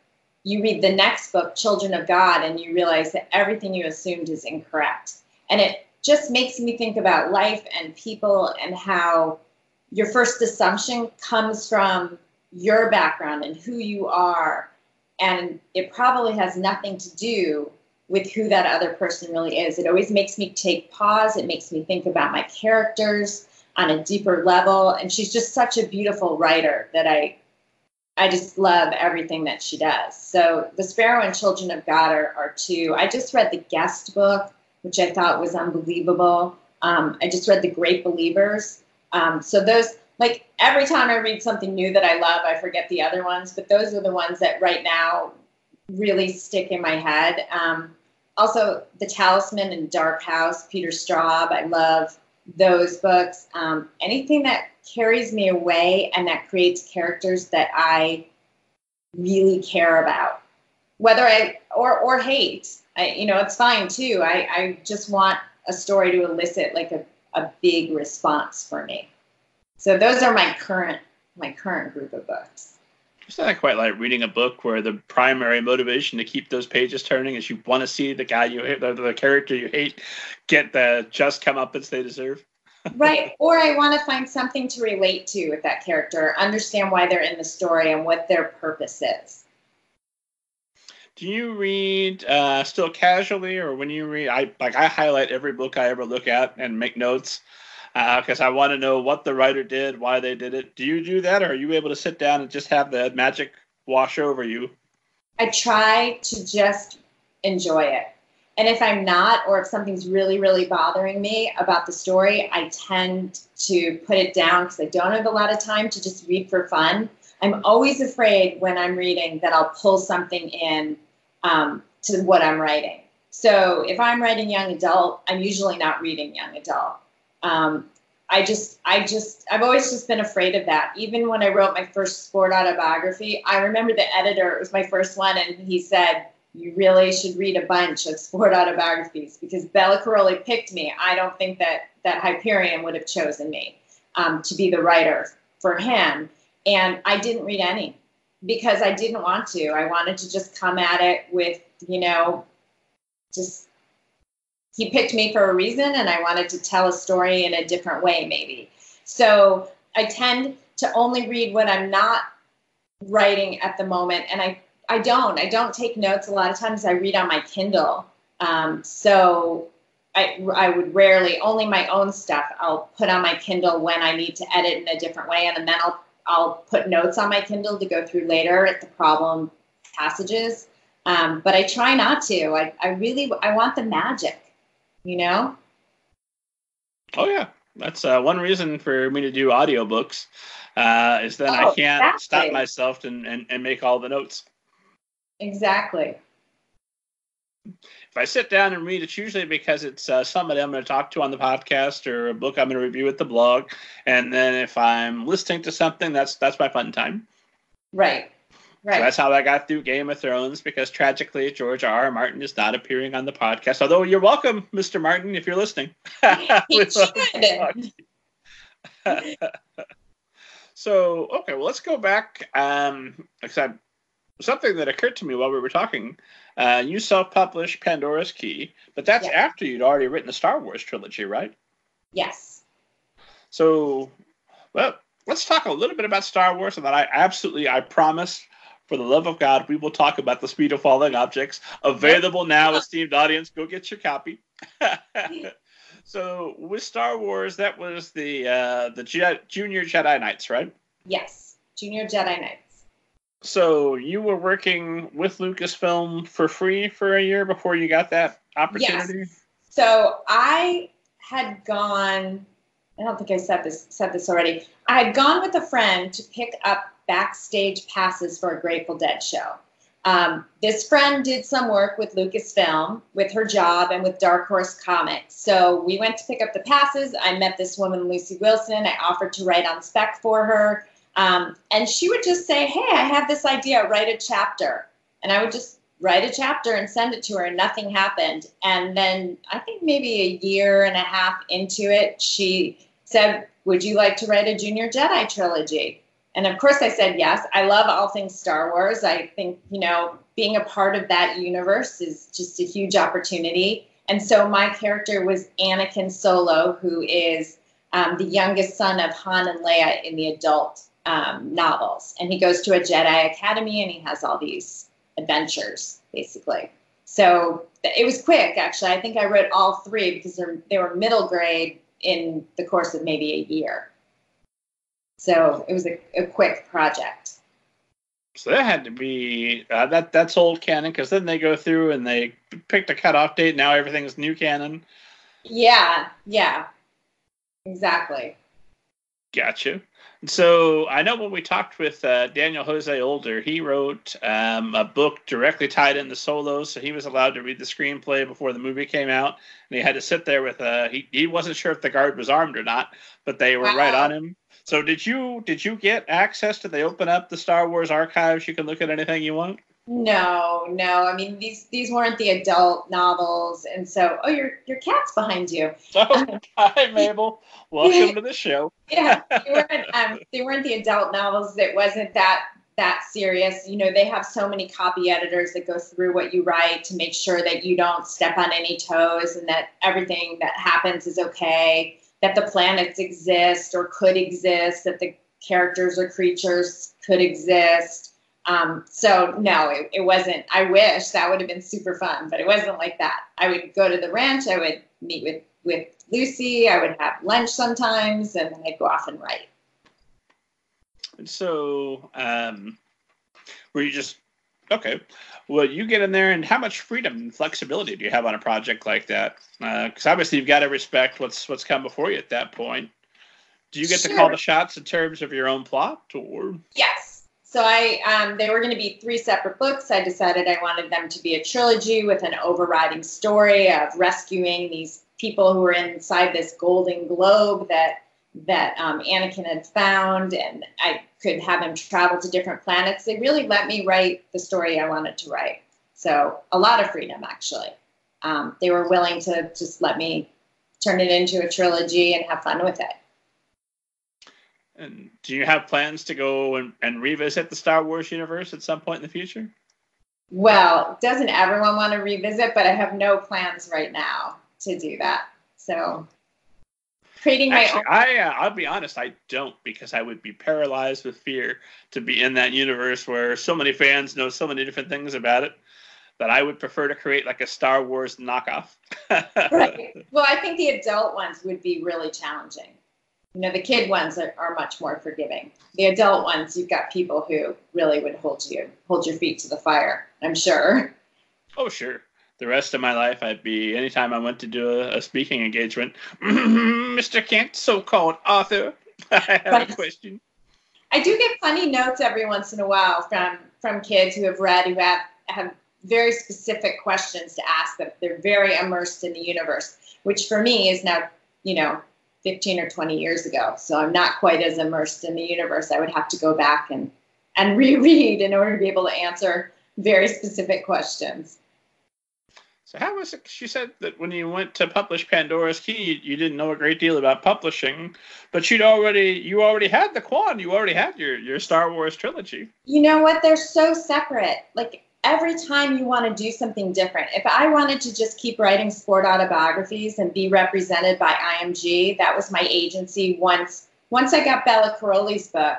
you read the next book, Children of God, and you realize that everything you assumed is incorrect. And it just makes me think about life and people and how your first assumption comes from your background and who you are. And it probably has nothing to do with who that other person really is. It always makes me take pause. It makes me think about my characters on a deeper level. And she's just such a beautiful writer that I I just love everything that she does. So The Sparrow and Children of God are, are two. I just read the guest book, which I thought was unbelievable. Um, I just read The Great Believers. Um, so those, like every time I read something new that I love, I forget the other ones, but those are the ones that right now really stick in my head. Um, also, The Talisman and Dark House, Peter Straub. I love those books. Um, anything that carries me away and that creates characters that I really care about, whether I or or hate. I, you know, it's fine too. I, I just want a story to elicit like a, a big response for me. So those are my current my current group of books. It's not quite like reading a book where the primary motivation to keep those pages turning is you want to see the guy you hate, the, the character you hate, get the just comeuppance they deserve. (laughs) right. Or I want to find something to relate to with that character, understand why they're in the story and what their purpose is. Do you read uh, still casually, or when you read? I like I highlight every book I ever look at and make notes because uh, I want to know what the writer did, why they did it. Do you do that, or are you able to sit down and just have the magic wash over you? I try to just enjoy it. And if I'm not, or if something's really, really bothering me about the story, I tend to put it down because I don't have a lot of time to just read for fun. I'm always afraid when I'm reading that I'll pull something in um, to what I'm writing. So if I'm writing young adult, I'm usually not reading young adult. Um, I just, I just, I've always just been afraid of that. Even when I wrote my first sport autobiography, I remember the editor, it was my first one, and he said, you really should read a bunch of sport autobiographies because Bela Karolyi picked me. I don't think that, that Hyperion would have chosen me um, to be the writer for him. And I didn't read any because I didn't want to. I wanted to just come at it with, you know, just he picked me for a reason and I wanted to tell a story in a different way, maybe. So I tend to only read when I'm not writing at the moment. And I, I don't. I don't take notes. A lot of times I read on my Kindle. Um, so I, I would rarely, only my own stuff, I'll put on my Kindle when I need to edit in a different way. And then I'll, I'll put notes on my Kindle to go through later at the problem passages. Um, but I try not to. I, I really, I want the magic you know? Oh yeah. That's uh, one reason for me to do audiobooks uh, is then Oh, i can't exactly. stop myself and, and, and make all the notes. Exactly. If i sit down and read it's usually because it's uh, somebody i'm going to talk to on the podcast or a book i'm going to review at the blog. And then if i'm listening to something that's that's my fun time. Right So that's how I got through Game of Thrones because tragically George R. R. Martin is not appearing on the podcast. Although you're welcome, Mr. Martin, if you're listening. (laughs) He We'd love to should. talk to you. (laughs) so okay, well let's go back. Um, except something that occurred to me while we were talking. Uh, you self-published Pandora's Key, but that's Yeah. after you'd already written the Star Wars trilogy, right? yes So, well, let's talk a little bit about Star Wars, and then I absolutely, I promise, For the love of God, we will talk about the speed of falling objects. Available now, esteemed audience. Go get your copy. (laughs) (laughs) so with Star Wars, that was the uh, the Je- Junior Jedi Knights, right? Yes, Junior Jedi Knights. So you were working with Lucasfilm for free for a year before you got that opportunity. Yes. So I had gone. I don't think I said this said this already. I had gone with a friend to pick up backstage passes for a Grateful Dead show. Um, this friend did some work with Lucasfilm with her job and with Dark Horse Comics. So we went to pick up the passes. I met this woman, Lucy Wilson. I offered to write on spec for her. Um, and she would just say, Hey, I have this idea, write a chapter. And I would just write a chapter and send it to her, and nothing happened. And then I think maybe a year and a half into it, she said, Would you like to write a Junior Jedi trilogy? And of course, I said yes. I love all things Star Wars. I think, you know, being a part of that universe is just a huge opportunity. And so my character was Anakin Solo, who is um, the youngest son of Han and Leia in the adult um, novels. And he goes to a Jedi Academy and he has all these adventures, basically. So it was quick, actually. I think I wrote all three because they were middle grade in the course of maybe a year. So it was a, a quick project. So that had to be uh, that that's old canon because then they go through and they picked a cutoff date. Now everything's new canon. Yeah, yeah, exactly. Gotcha. So I know when we talked with uh, Daniel Jose Older, he wrote um, a book directly tied into Solo, so he was allowed to read the screenplay before the movie came out, and he had to sit there with a. He, he wasn't sure if the guard was armed or not, but they were wow. right on him. So did you did you get access? Did they open up the Star Wars archives? You can look at anything you want. No, no. I mean these these weren't the adult novels, and so oh, your your cat's behind you. (laughs) Oh, hi, Mabel. Welcome to the show. (laughs) yeah, they weren't um, they weren't the adult novels. It wasn't that that serious. You know, they have so many copy editors that go through what you write to make sure that you don't step on any toes and that everything that happens is okay that the planets exist or could exist, that the characters or creatures could exist. Um, so no, it, it wasn't. I wish that would have been super fun, but it wasn't like that. I would go to the ranch. I would meet with with Lucy. I would have lunch sometimes, and then I'd go off and write. And so, um, were you just okay? Well, you get in there, and how much freedom and flexibility do you have on a project like that? Because uh, obviously, you've got to respect what's what's come before you at that point. Do you get sure. to call the shots in terms of your own plot, or yes? So I, um, they were going to be three separate books. I decided I wanted them to be a trilogy with an overriding story of rescuing these people who are inside this golden globe that that um, Anakin had found, and I could have him travel to different planets. They really let me write the story I wanted to write. So a lot of freedom, actually. Um, they were willing to just let me turn it into a trilogy and have fun with it. And do you have plans to go and, and revisit the Star Wars universe at some point in the future? Well, doesn't everyone want to revisit? But I have no plans right now to do that. So creating my Actually, own. I uh, I'll be honest, I don't because I would be paralyzed with fear to be in that universe where so many fans know so many different things about it that I would prefer to create like a Star Wars knockoff. right. (laughs) Well, I think the adult ones would be really challenging. You know, the kid ones are, are much more forgiving. The adult ones, you've got people who really would hold you hold your feet to the fire. I'm sure. Oh, sure the rest of my life, I'd be anytime I went to do a, a speaking engagement, (clears throat) Mr. Kent, so-called author, (laughs) I have right. a question. I do get funny notes every once in a while from from kids who have read who have have very specific questions to ask them. They're very immersed in the universe, which for me is now, you know, 15 or 20 years ago. So I'm not quite as immersed in the universe. I would have to go back and and (laughs) reread in order to be able to answer very specific questions. So how was it? She said that when you went to publish Pandora's Key, you didn't know a great deal about publishing, but you'd already you already had the Quan, you already had your your Star Wars trilogy. You know what? They're so separate. Like every time you want to do something different. If I wanted to just keep writing sport autobiographies and be represented by IMG, that was my agency. Once once I got Bela Karolyi's book,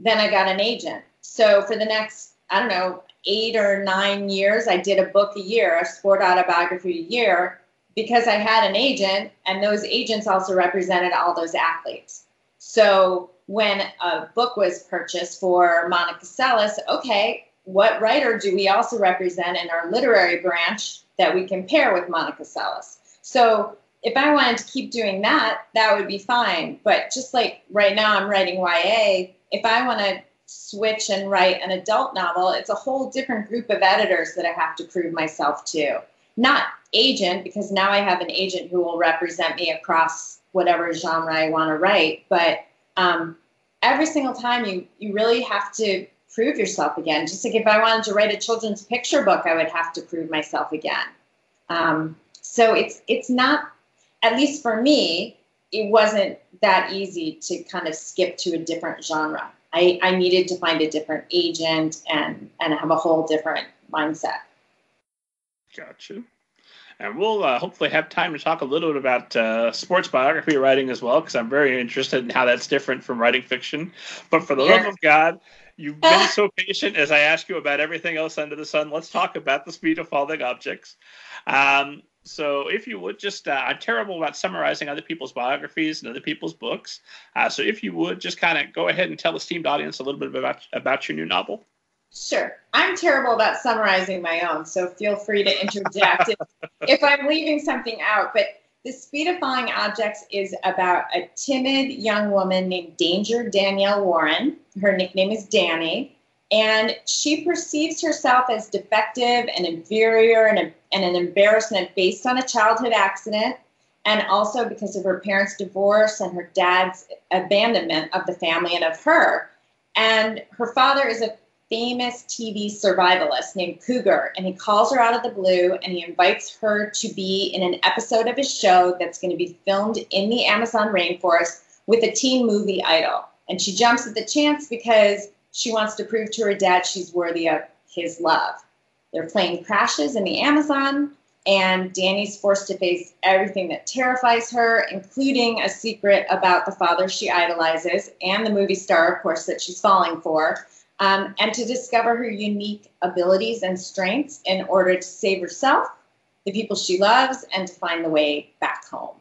then I got an agent. So for the next I don't know, eight or nine years, I did a book a year, a sport autobiography a year, because I had an agent, and those agents also represented all those athletes. So when a book was purchased for Monica Seles, okay, what writer do we also represent in our literary branch that we can pair with Monica Seles? So if I wanted to keep doing that, that would be fine. But just like right now, I'm writing YA. If I want to switch and write an adult novel, it's a whole different group of editors that I have to prove myself to. Not agent, because now I have an agent who will represent me across whatever genre I want to write. But um, every single time, you you really have to prove yourself again. Just like if I wanted to write a children's picture book, I would have to prove myself again. Um, so it's it's not, at least for me, it wasn't that easy to kind of skip to a different genre. I, I needed to find a different agent and and have a whole different mindset. Gotcha. And we'll uh, hopefully have time to talk a little bit about uh, sports biography writing as well, because I'm very interested in how that's different from writing fiction. But for the love of God, you've been (laughs) so patient as I ask you about everything else under the sun. Let's talk about the speed of falling objects. Um, so, if you would just, uh, I'm terrible about summarizing other people's biographies and other people's books. Uh, so, if you would just kind of go ahead and tell the esteemed audience a little bit about about your new novel. Sure. I'm terrible about summarizing my own, so feel free to interject if, (laughs) if I'm leaving something out. But The Speed of Falling Objects is about a timid young woman named Danger Danielle Warren. Her nickname is Danny. And she perceives herself as defective and inferior and, a, and an embarrassment based on a childhood accident and also because of her parents' divorce and her dad's abandonment of the family and of her. And her father is a famous TV survivalist named Cougar, and he calls her out of the blue and he invites her to be in an episode of his show that's going to be filmed in the Amazon rainforest with a teen movie idol. And she jumps at the chance because she wants to prove to her dad she's worthy of his love. Their plane crashes in the Amazon, and Danny's forced to face everything that terrifies her, including a secret about the father she idolizes and the movie star, of course, that she's falling for um, and to discover her unique abilities and strengths in order to save herself, the people she loves, and to find the way back home.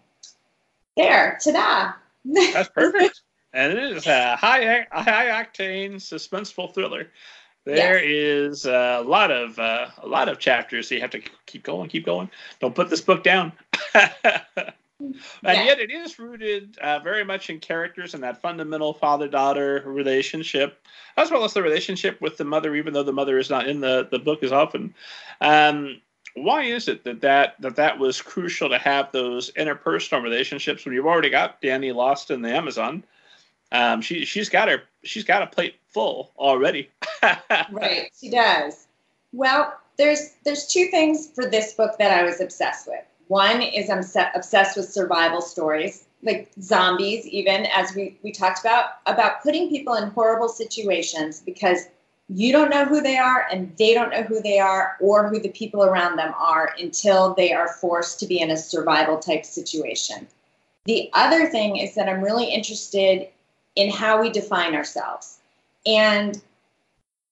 There, ta-da! That's perfect. And it is a high, high octane, suspenseful thriller. There yes. is a lot of uh, a lot of chapters, so you have to keep going, keep going. Don't put this book down. (laughs) and yeah. yet it is rooted uh, very much in characters and that fundamental father-daughter relationship as well as the relationship with the mother even though the mother is not in the, the book as often um, why is it that, that that that was crucial to have those interpersonal relationships when you've already got danny lost in the amazon um, she, she's got her she's got a plate full already. (laughs) Right she does. Well there's there's two things for this book that i was obsessed with. One is I'm obsessed with survival stories, like zombies, even as we, we talked about, about putting people in horrible situations because you don't know who they are and they don't know who they are or who the people around them are until they are forced to be in a survival type situation. The other thing is that I'm really interested in how we define ourselves. And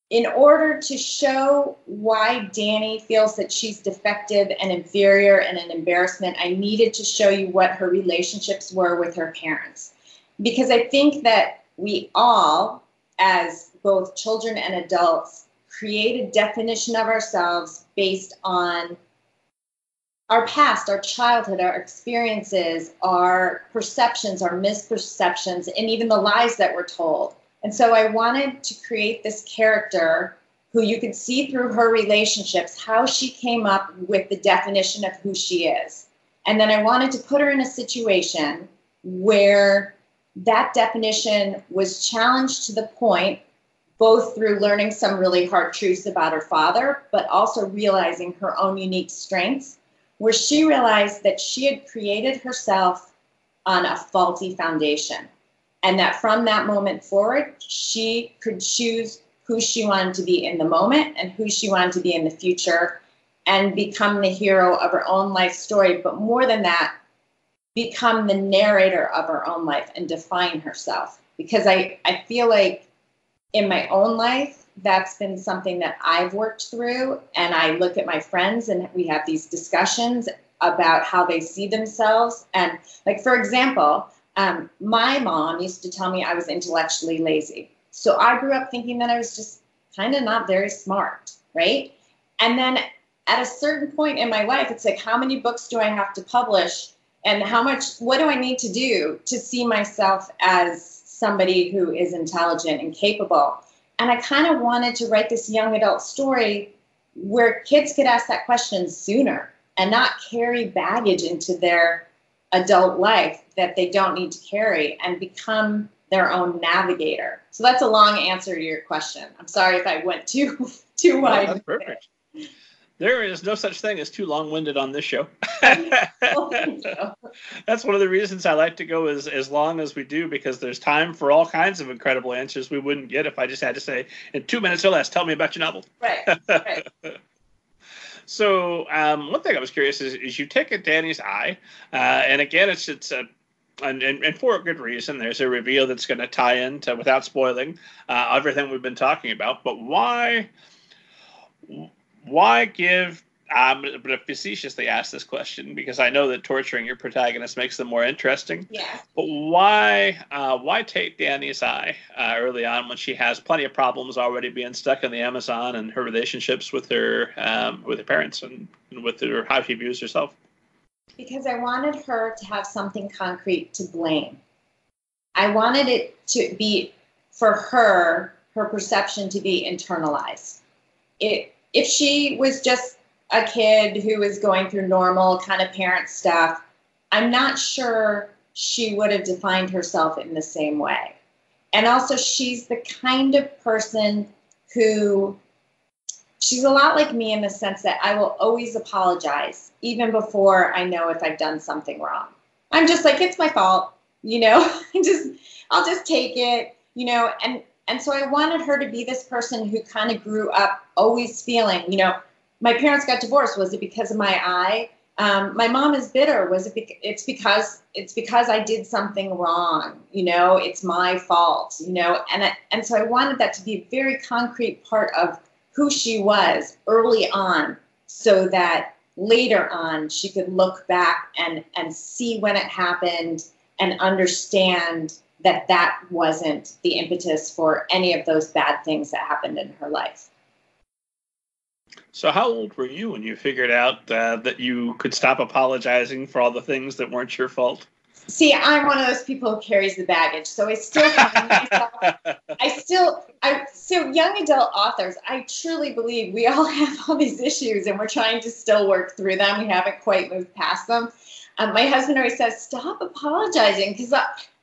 in order to show why Danny feels that she's defective and inferior and an embarrassment, I needed to show you what her relationships were with her parents. Because I think that we all, as both children and adults, create a definition of ourselves based on our past, our childhood, our experiences, our perceptions, our misperceptions, and even the lies that we're told. And so I wanted to create this character who you could see through her relationships how she came up with the definition of who she is. And then I wanted to put her in a situation where that definition was challenged to the point, both through learning some really hard truths about her father, but also realizing her own unique strengths, where she realized that she had created herself on a faulty foundation and that from that moment forward, she could choose who she wanted to be in the moment and who she wanted to be in the future and become the hero of her own life story. But more than that, become the narrator of her own life and define herself. Because I, I feel like in my own life, that's been something that I've worked through. And I look at my friends and we have these discussions about how they see themselves. And, like, for example, um, my mom used to tell me I was intellectually lazy. So I grew up thinking that I was just kind of not very smart, right? And then at a certain point in my life, it's like, how many books do I have to publish? And how much, what do I need to do to see myself as somebody who is intelligent and capable? And I kind of wanted to write this young adult story where kids could ask that question sooner and not carry baggage into their adult life that they don't need to carry and become their own navigator. So that's a long answer to your question. I'm sorry if I went too (laughs) too wide. that's perfect. There is no such thing as too long-winded on this show. (laughs) That's one of the reasons I like to go as, as long as we do because there's time for all kinds of incredible answers we wouldn't get if I just had to say in two minutes or less, tell me about your novel. Right. right. (laughs) so um, one thing I was curious is, is you take a Danny's eye, uh, and again, it's it's a and, and, and, for a good reason. There's a reveal that's going to tie into, without spoiling, uh, everything we've been talking about. But why, why give? I'm going to facetiously ask this question because I know that torturing your protagonist makes them more interesting. Yeah. But why, uh, why take Danny's eye uh, early on when she has plenty of problems already being stuck in the Amazon and her relationships with her, um, with her parents and, and with her how she views herself? Because I wanted her to have something concrete to blame. I wanted it to be for her, her perception to be internalized. It if she was just a kid who was going through normal kind of parent stuff, I'm not sure she would have defined herself in the same way. And also, she's the kind of person who she's a lot like me in the sense that I will always apologize, even before I know if I've done something wrong. I'm just like, it's my fault, you know, (laughs) just I'll just take it, you know, and and so I wanted her to be this person who kind of grew up always feeling, you know, my parents got divorced. Was it because of my eye? Um, my mom is bitter. Was it? Be- it's because it's because I did something wrong. You know, it's my fault. You know, and I, and so I wanted that to be a very concrete part of who she was early on, so that later on she could look back and and see when it happened and understand that that wasn't the impetus for any of those bad things that happened in her life. So, how old were you when you figured out uh, that you could stop apologizing for all the things that weren't your fault? See, I'm one of those people who carries the baggage, so I still find myself. I still, I so young adult authors. I truly believe we all (laughs) have all these issues, and we're trying to still work through them. We haven't quite moved past them. Um, my husband always says, "Stop apologizing," because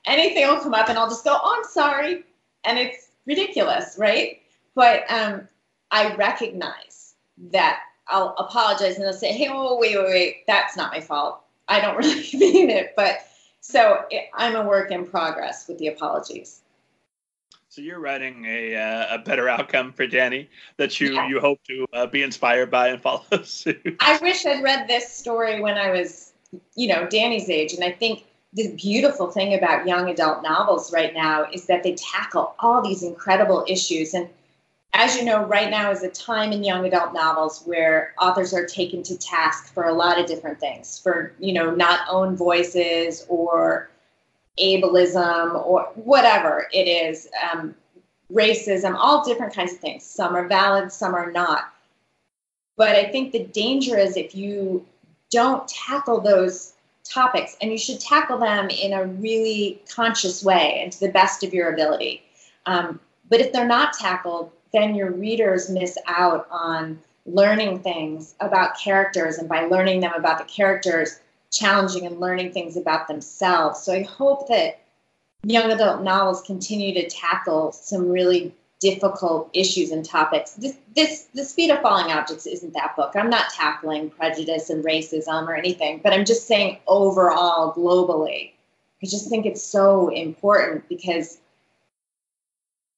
anything will come up and I'll just go, oh, I'm sorry. And it's ridiculous, right? But um, I recognize that I'll apologize and they'll say, hey, oh, wait, wait, wait, that's not my fault. I don't (laughs) really mean it. But so it, I'm a work in progress with the apologies. So you're writing a, uh, a better outcome for Danny that you, yeah. you hope to uh, be inspired by and follow (laughs) suit. I wish I'd read this story when I was, you know, Danny's age. And I think the beautiful thing about young adult novels right now is that they tackle all these incredible issues. And as you know, right now is a time in young adult novels where authors are taken to task for a lot of different things, for you know, not own voices or ableism or whatever it is, um, racism, all different kinds of things. Some are valid, some are not. But I think the danger is if you don't tackle those topics and you should tackle them in a really conscious way and to the best of your ability. Um, but if they're not tackled, then your readers miss out on learning things about characters and by learning them about the characters, challenging and learning things about themselves. So I hope that young adult novels continue to tackle some really difficult issues and topics. This, this, The Speed of Falling Objects isn't that book. I'm not tackling prejudice and racism or anything, but I'm just saying overall, globally, I just think it's so important because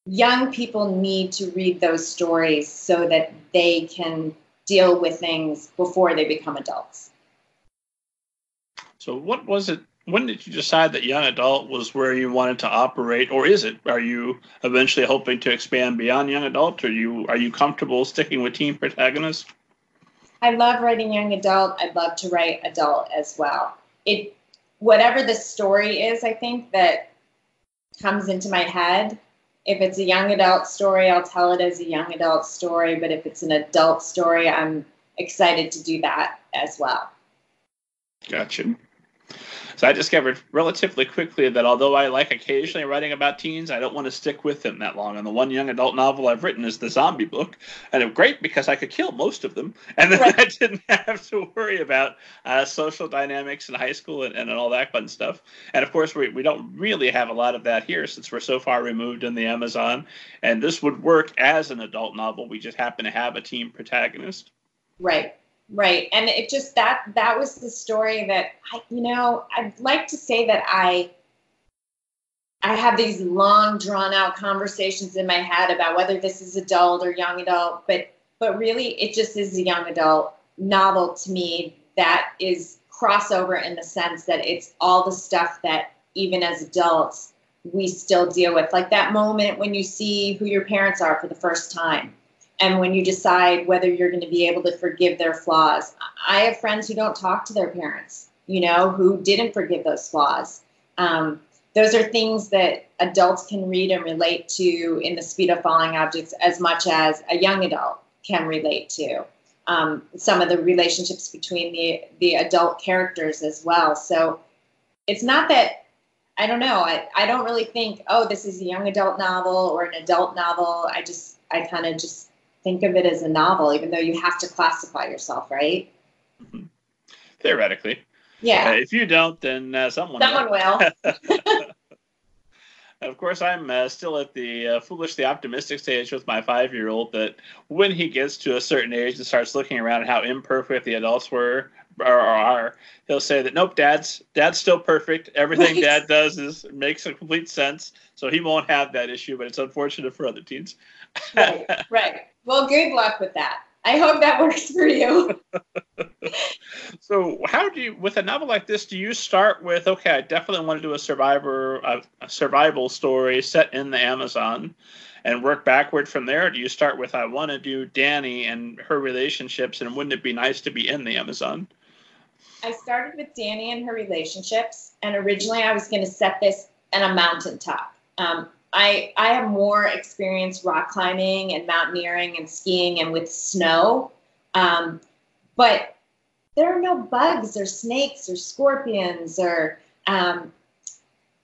young people need to read those stories so that they can deal with things before they become adults. So, what was it when did you decide that young adult was where you wanted to operate, or is it? Are you eventually hoping to expand beyond young adult, or you are you comfortable sticking with teen protagonists? I love writing young adult. I'd love to write adult as well. It whatever the story is, I think that comes into my head. If it's a young adult story, I'll tell it as a young adult story. But if it's an adult story, I'm excited to do that as well. Gotcha. So I discovered relatively quickly that although I like occasionally writing about teens, I don't want to stick with them that long. And the one young adult novel I've written is the zombie book, and it's great because I could kill most of them, and then right. (laughs) I didn't have to worry about uh, social dynamics in high school and, and all that fun stuff. And of course, we, we don't really have a lot of that here since we're so far removed in the Amazon. And this would work as an adult novel. We just happen to have a teen protagonist. Right. Right. And it just that that was the story that I you know, I'd like to say that I I have these long drawn out conversations in my head about whether this is adult or young adult, but but really it just is a young adult novel to me that is crossover in the sense that it's all the stuff that even as adults we still deal with like that moment when you see who your parents are for the first time and when you decide whether you're going to be able to forgive their flaws. I have friends who don't talk to their parents, you know, who didn't forgive those flaws. Um, those are things that adults can read and relate to in the speed of falling objects as much as a young adult can relate to. Um, some of the relationships between the the adult characters as well. So it's not that I don't know. I, I don't really think, oh, this is a young adult novel or an adult novel. I just I kind of just think of it as a novel, even though you have to classify yourself, right? Mm-hmm. Theoretically. Yeah. Uh, if you don't, then uh, someone someone will. will. (laughs) of course, I'm uh, still at the uh, foolishly optimistic stage with my five year old that when he gets to a certain age and starts looking around at how imperfect the adults were or are, he'll say that nope, dad's dad's still perfect. Everything right. dad does is makes a complete sense. So he won't have that issue, but it's unfortunate for other teens. Right, right. Well, good luck with that. I hope that works for you. (laughs) so, how do you, with a novel like this, do you start with, okay, I definitely want to do a survivor, a, a survival story set in the Amazon, and work backward from there? do you start with, I want to do Danny and her relationships, and wouldn't it be nice to be in the Amazon? I started with Danny and her relationships, and originally I was going to set this in a mountaintop. Um, I I have more experience rock climbing and mountaineering and skiing and with snow, um, but there are no bugs or snakes or scorpions or um,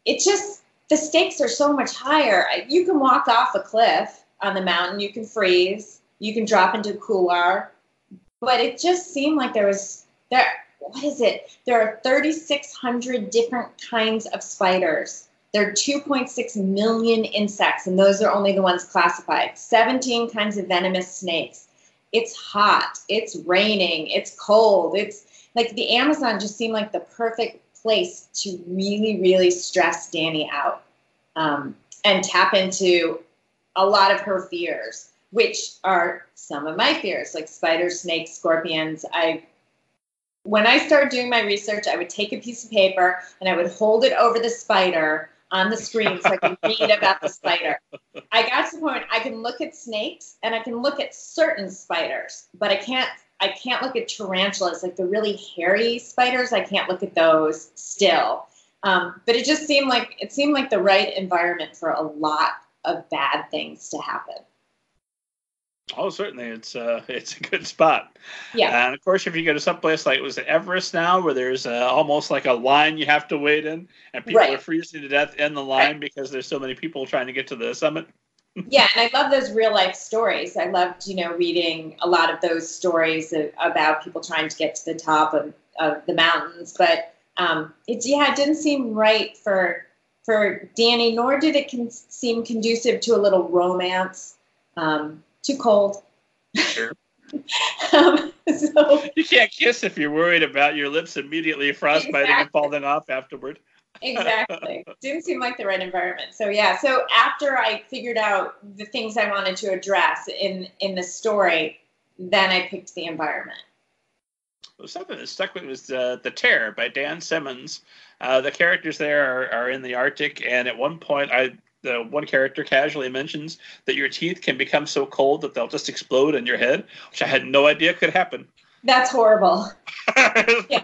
it just the stakes are so much higher. You can walk off a cliff on the mountain, you can freeze, you can drop into a couloir, but it just seemed like there was there. What is it? There are 3,600 different kinds of spiders there are 2.6 million insects, and those are only the ones classified. 17 kinds of venomous snakes. It's hot, it's raining, it's cold. It's like the Amazon just seemed like the perfect place to really, really stress Danny out um, and tap into a lot of her fears, which are some of my fears, like spiders, snakes, scorpions. I when I started doing my research, I would take a piece of paper and I would hold it over the spider on the screen so I can read about the spider. I got to the point I can look at snakes and I can look at certain spiders, but I can't I can't look at tarantulas, like the really hairy spiders. I can't look at those still. Um, but it just seemed like it seemed like the right environment for a lot of bad things to happen. Oh, certainly, it's uh, (laughs) it's a good spot. Yeah. And of course, if you go to some place like was it Everest now, where there's uh, almost like a line you have to wait in, and people right. are freezing to death in the line right. because there's so many people trying to get to the summit. (laughs) yeah, and I love those real life stories. I loved, you know, reading a lot of those stories of, about people trying to get to the top of, of the mountains. But um, it, yeah, it didn't seem right for for Danny, nor did it con- seem conducive to a little romance. Um, too cold. Sure. (laughs) um, so, you can't kiss if you're worried about your lips immediately frostbiting exactly. and falling off afterward. exactly. (laughs) Didn't seem like the right environment. So yeah. So after I figured out the things I wanted to address in in the story, then I picked the environment. Well, something that stuck with me was uh, the Terror by Dan Simmons. Uh, the characters there are, are in the Arctic, and at one point, I the one character casually mentions that your teeth can become so cold that they'll just explode in your head, which I had no idea could happen. That's horrible. (laughs) yeah,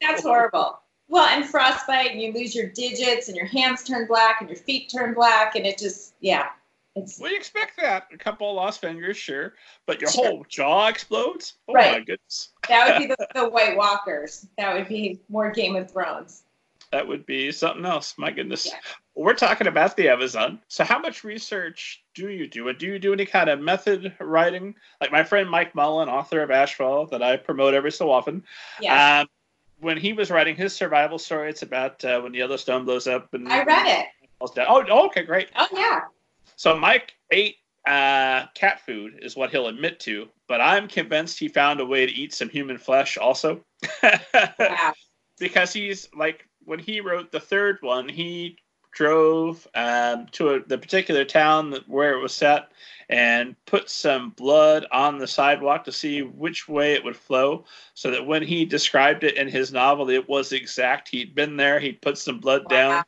that's horrible. Well, and frostbite, and you lose your digits, and your hands turn black, and your feet turn black, and it just, yeah. It's, we expect that. A couple of lost fingers, sure. But your sure. whole jaw explodes? Oh right. my goodness. that would be (laughs) the, the White Walkers. That would be more Game of Thrones. That would be something else. My goodness. Yeah. We're talking about the Amazon. So, how much research do you do? And do you do any kind of method writing? Like my friend Mike Mullin, author of Ashfall, that I promote every so often. Yeah. Um, when he was writing his survival story, it's about uh, when the Yellowstone blows up. And I read it. Oh, okay, great. Oh, yeah. So Mike ate uh, cat food, is what he'll admit to, but I'm convinced he found a way to eat some human flesh also. (laughs) wow. Because he's like, when he wrote the third one, he drove um, to a, the particular town that, where it was set and put some blood on the sidewalk to see which way it would flow so that when he described it in his novel it was exact he'd been there he'd put some blood wow. down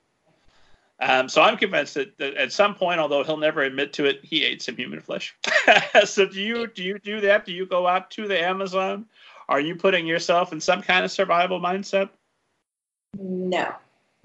um, so I'm convinced that, that, at some point, although he'll never admit to it, he ate some human flesh. (laughs) so do you do you do that? Do you go out to the Amazon? Are you putting yourself in some kind of survival mindset? No. (laughs)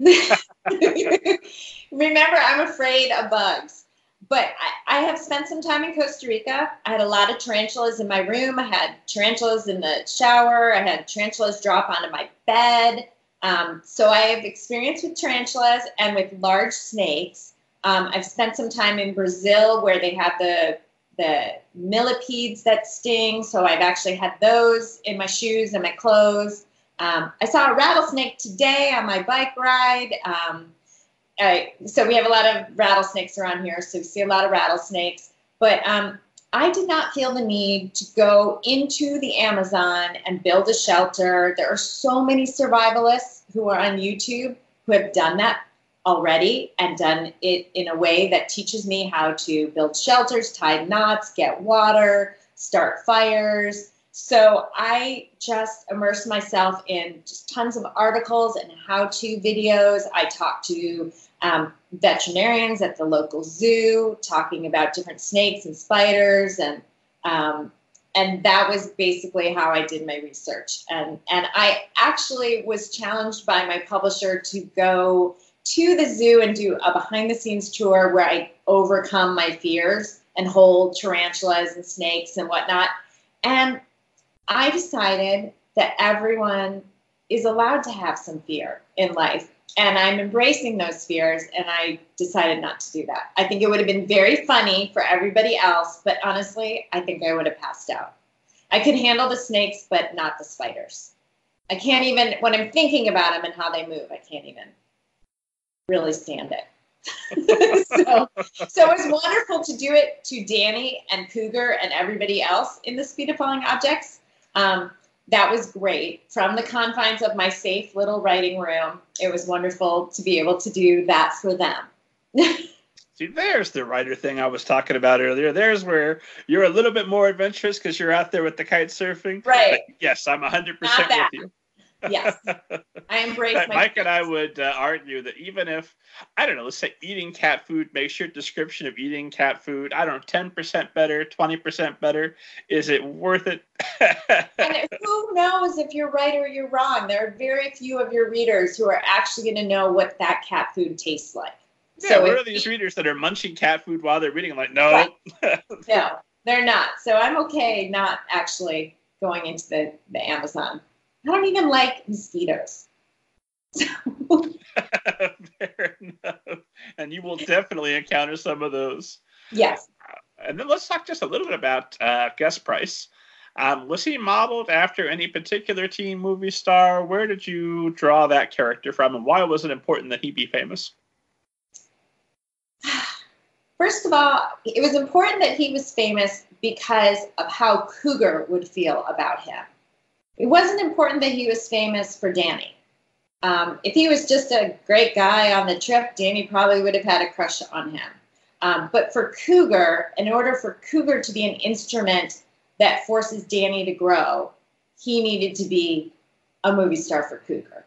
Remember, I'm afraid of bugs. But I, I, have spent some time in Costa Rica. I had a lot of tarantulas in my room. I had tarantulas in the shower. I had tarantulas drop onto my bed. Um, so I have experience with tarantulas and with large snakes. Um, I've spent some time in Brazil where they have the the millipedes that sting. So I've actually had those in my shoes and my clothes. Um, I saw a rattlesnake today on my bike ride. Um, I, so we have a lot of rattlesnakes around here. So we see a lot of rattlesnakes. But um, I did not feel the need to go into the Amazon and build a shelter. There are so many survivalists who are on YouTube who have done that already and done it in a way that teaches me how to build shelters, tie knots, get water, start fires. So I just immerse myself in just tons of articles and how to videos. I talk to um, veterinarians at the local zoo talking about different snakes and spiders and um, and that was basically how I did my research and and I actually was challenged by my publisher to go to the zoo and do a behind the scenes tour where I overcome my fears and hold tarantulas and snakes and whatnot and I decided that everyone is allowed to have some fear in life and I'm embracing those fears, and I decided not to do that. I think it would have been very funny for everybody else, but honestly, I think I would have passed out. I could handle the snakes, but not the spiders. I can't even, when I'm thinking about them and how they move, I can't even really stand it. (laughs) so, so it was wonderful to do it to Danny and Cougar and everybody else in the Speed of Falling Objects. Um, that was great from the confines of my safe little writing room. It was wonderful to be able to do that for them. (laughs) See, there's the writer thing I was talking about earlier. There's where you're a little bit more adventurous because you're out there with the kite surfing. Right. But yes, I'm 100% with you yes, I embrace. My Mike and I would uh, argue that even if I don't know, let's say eating cat food makes your description of eating cat food, I don't know, ten percent better, twenty percent better. Is it worth it? (laughs) and who knows if you're right or you're wrong? There are very few of your readers who are actually going to know what that cat food tastes like. Yeah, so what are these readers that are munching cat food while they're reading? I'm like, no, right. (laughs) no, they're not. So I'm okay not actually going into the, the Amazon I don't even like mosquitoes. (laughs) Fair enough. And you will definitely encounter some of those. Yes. Uh, and then let's talk just a little bit about uh, Gus Price. Um, was he modeled after any particular teen movie star? Where did you draw that character from, and why was it important that he be famous? (sighs) First of all, it was important that he was famous because of how Cougar would feel about him it wasn't important that he was famous for Danny. Um, if he was just a great guy on the trip, Danny probably would have had a crush on him. Um, but for Cougar, in order for Cougar to be an instrument that forces Danny to grow, he needed to be a movie star for Cougar,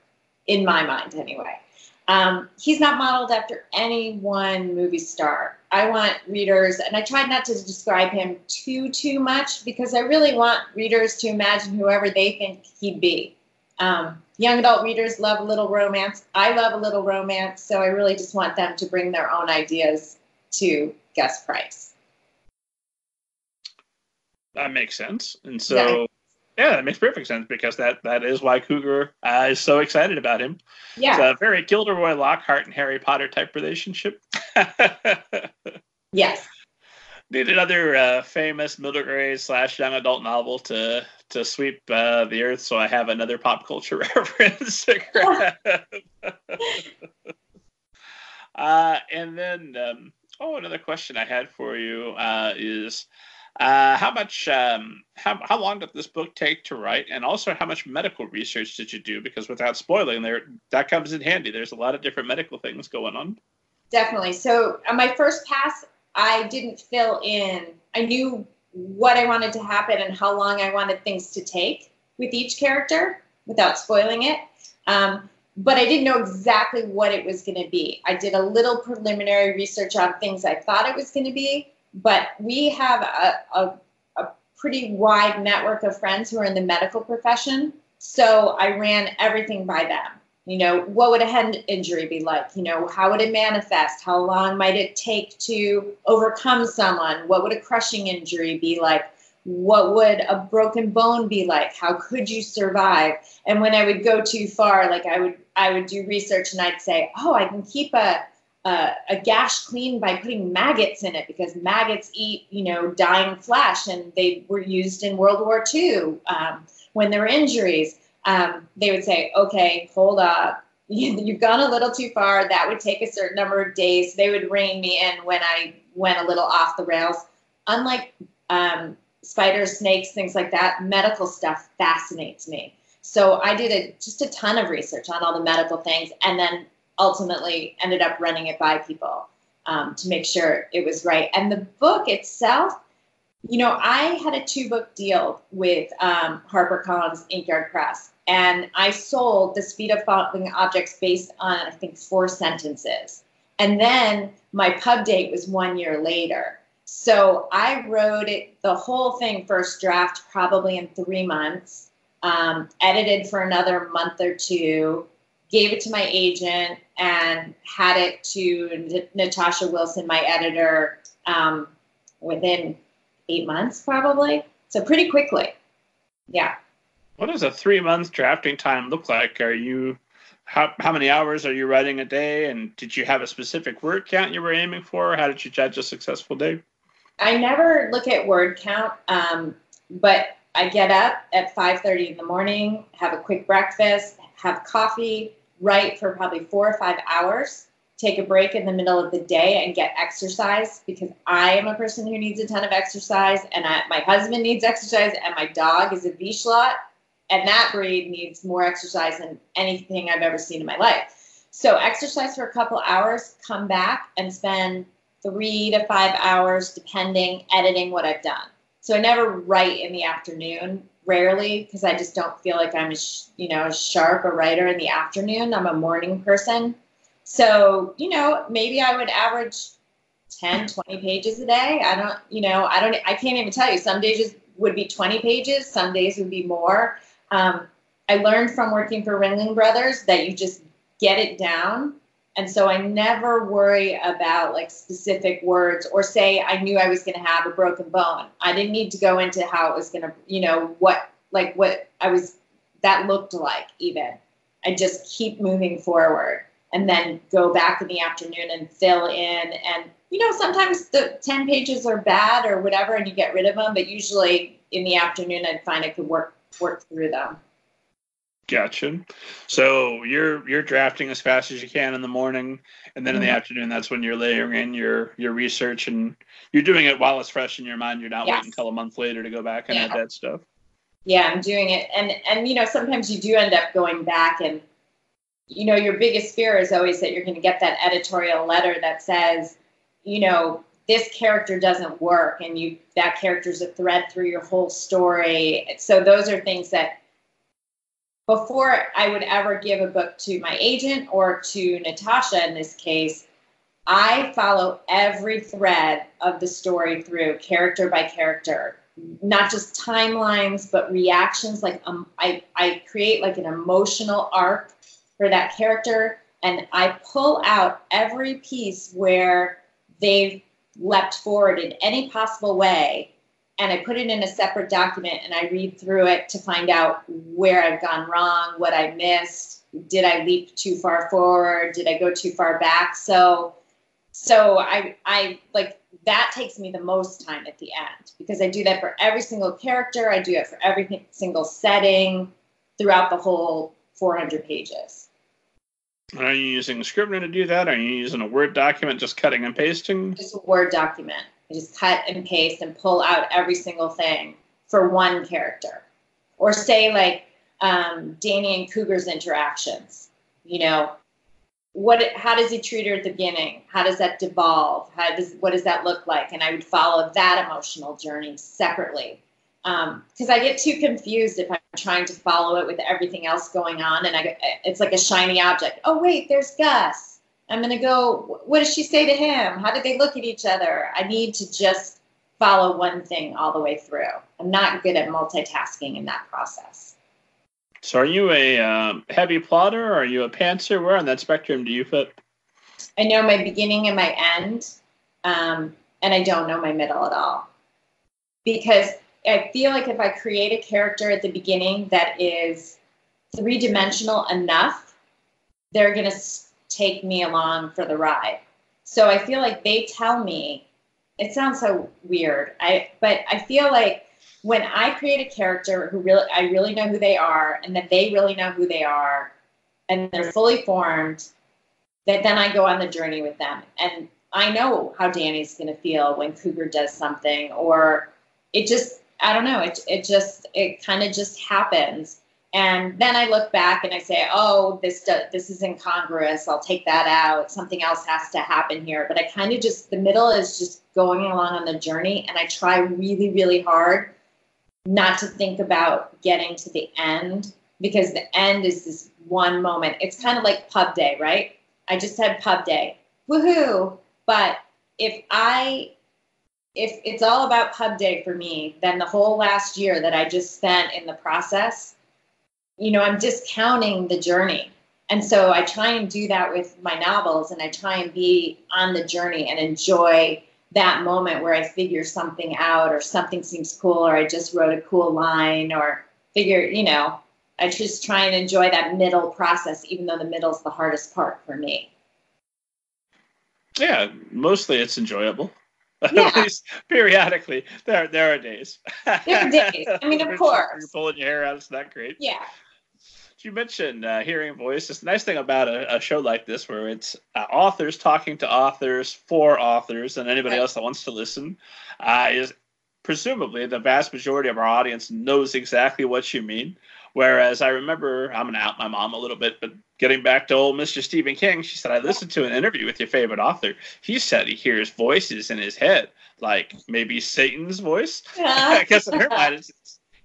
in my mind anyway. Um, he's not modeled after any one movie star. I want readers, and I tried not to describe him too too much because I really want readers to imagine whoever they think he'd be. Um, young adult readers love a little romance. I love a little romance, so I really just want them to bring their own ideas to Gus Price. That makes sense, and so. Yeah. Yeah, that makes perfect sense because that that is why Cougar uh, is so excited about him. Yeah, it's a very Gilderoy Lockhart and Harry Potter type relationship. (laughs) yes. Need another uh, famous middle grade slash young adult novel to to sweep uh, the earth, so I have another pop culture (laughs) reference to (laughs) grab. uh, and then, um, oh, another question I had for you uh, is uh, how much, um, how, how long did this book take to write? And also, how much medical research did you do? Because without spoiling, there that comes in handy. There's a lot of different medical things going on. Definitely. So, on my first pass, I didn't fill in. I knew what I wanted to happen and how long I wanted things to take with each character without spoiling it. Um, but I didn't know exactly what it was going to be. I did a little preliminary research on things I thought it was going to be, but we have a, a, a pretty wide network of friends who are in the medical profession. So I ran everything by them. You know, what would a head injury be like? You know, how would it manifest? How long might it take to overcome someone? What would a crushing injury be like? What would a broken bone be like? How could you survive? And when I would go too far, like I would, I would do research and I'd say, oh, I can keep a uh, a gash clean by putting maggots in it because maggots eat, you know, dying flesh, and they were used in World War II um, when there were injuries. Um, they would say, "Okay, hold up, (laughs) you've gone a little too far. That would take a certain number of days." They would rein me in when I went a little off the rails. Unlike um, spiders, snakes, things like that, medical stuff fascinates me. So I did a, just a ton of research on all the medical things, and then ultimately ended up running it by people um, to make sure it was right. And the book itself, you know, I had a two book deal with um, HarperCollins Inkyard Press, and I sold The Speed of Falling Objects based on, I think, four sentences. And then my pub date was one year later. So I wrote it, the whole thing, first draft, probably in three months, um, edited for another month or two, gave it to my agent and had it to Natasha Wilson, my editor, um, within eight months, probably. So pretty quickly. Yeah. What does a three month drafting time look like? Are you how how many hours are you writing a day? And did you have a specific word count you were aiming for? How did you judge a successful day? I never look at word count, um, but I get up at 5:30 in the morning, have a quick breakfast, have coffee, write for probably four or five hours, take a break in the middle of the day and get exercise because I am a person who needs a ton of exercise and I, my husband needs exercise and my dog is a Vizsla and that breed needs more exercise than anything I've ever seen in my life. So exercise for a couple hours, come back and spend three to five hours depending editing what I've done. So I never write in the afternoon rarely because I just don't feel like I'm a you know sharp a writer in the afternoon. I'm a morning person. So, you know, maybe I would average 10, 20 pages a day. I don't, you know, I don't, I can't even tell you. Some days would be 20 pages, some days would be more. Um, I learned from working for Ringling Brothers that you just get it down and so I never worry about like specific words or say I knew I was going to have a broken bone. I didn't need to go into how it was going to, you know, what like what I was that looked like even. I just keep moving forward and then go back in the afternoon and fill in and you know sometimes the 10 pages are bad or whatever and you get rid of them but usually in the afternoon I'd find I could work work through them. Gotcha. So you're you're drafting as fast as you can in the morning, and then in the mm-hmm. afternoon, that's when you're layering in your your research, and you're doing it while it's fresh in your mind. You're not yes. waiting until a month later to go back and yeah. add that stuff. Yeah, I'm doing it, and and you know sometimes you do end up going back, and you know your biggest fear is always that you're going to get that editorial letter that says, you know, this character doesn't work, and you that character's a thread through your whole story. So those are things that before I would ever give a book to my agent or to Natasha in this case, I follow every thread of the story through character by character, not just timelines, but reactions. Like um, I, I create like an emotional arc for that character, and I pull out every piece where they've leapt forward in any possible way and I put it in a separate document and I read through it to find out where I've gone wrong, what I missed, did I leap too far forward, did I go too far back? So so I I like that takes me the most time at the end because I do that for every single character, I do it for every single setting throughout the whole 400 pages. Are you using Scrivener to do that? Are you using a Word document, just cutting and pasting? Just a Word document. I just cut and paste and pull out every single thing for one character. Or say like um, Danny and Cougar's interactions. You know, what how does he treat her at the beginning? How does that devolve? How does what does that look like? And I would follow that emotional journey separately because um, I get too confused if I'm trying to follow it with everything else going on, and I it's like a shiny object. Oh wait, there's Gus I'm going to go, what does she say to him? How did they look at each other? I need to just follow one thing all the way through. I'm not good at multitasking in that process. So, are you a um, heavy plotter or are you a pantser? Where on that spectrum do you fit? I know my beginning and my end, um, and I don't know my middle at all. Because I feel like if I create a character at the beginning that is three dimensional enough, they're going to take me along for the ride. So I feel like they tell me, it sounds so weird. I but I feel like when I create a character who really I really know who they are and that they really know who they are and they're fully formed, that then I go on the journey with them. And I know how Danny's gonna feel when Cougar does something or it just I don't know, it it just it kind of just happens. And then I look back and I say, oh, this this is incongruous. I'll take that out. Something else has to happen here. But I kind of just the middle is just going along on the journey, and I try really, really hard not to think about getting to the end because the end is this one moment. It's kind of like pub day, right? I just had pub day, woohoo! But if I if it's all about pub day for me, then the whole last year that I just spent in the process you know, I'm discounting the journey. And so I try and do that with my novels and I try and be on the journey and enjoy that moment where I figure something out or something seems cool or I just wrote a cool line or figure, you know, I just try and enjoy that middle process, even though the middle's the hardest part for me. Yeah, mostly it's enjoyable. (laughs) Yeah. At least periodically, there there are days. There are days. I mean, of (laughs) course. You're pulling your hair out. It's not great. Yeah you mentioned uh, hearing voices. The nice thing about a, a show like this, where it's uh, authors talking to authors for authors, and anybody else that wants to listen, uh, is presumably the vast majority of our audience knows exactly what you mean. Whereas I remember, I'm going to out my mom a little bit, but getting back to old Mr. Stephen King, she said, I listened to an interview with your favorite author. He said he hears voices in his head, like maybe Satan's voice. (laughs) I guess in her mind, it's,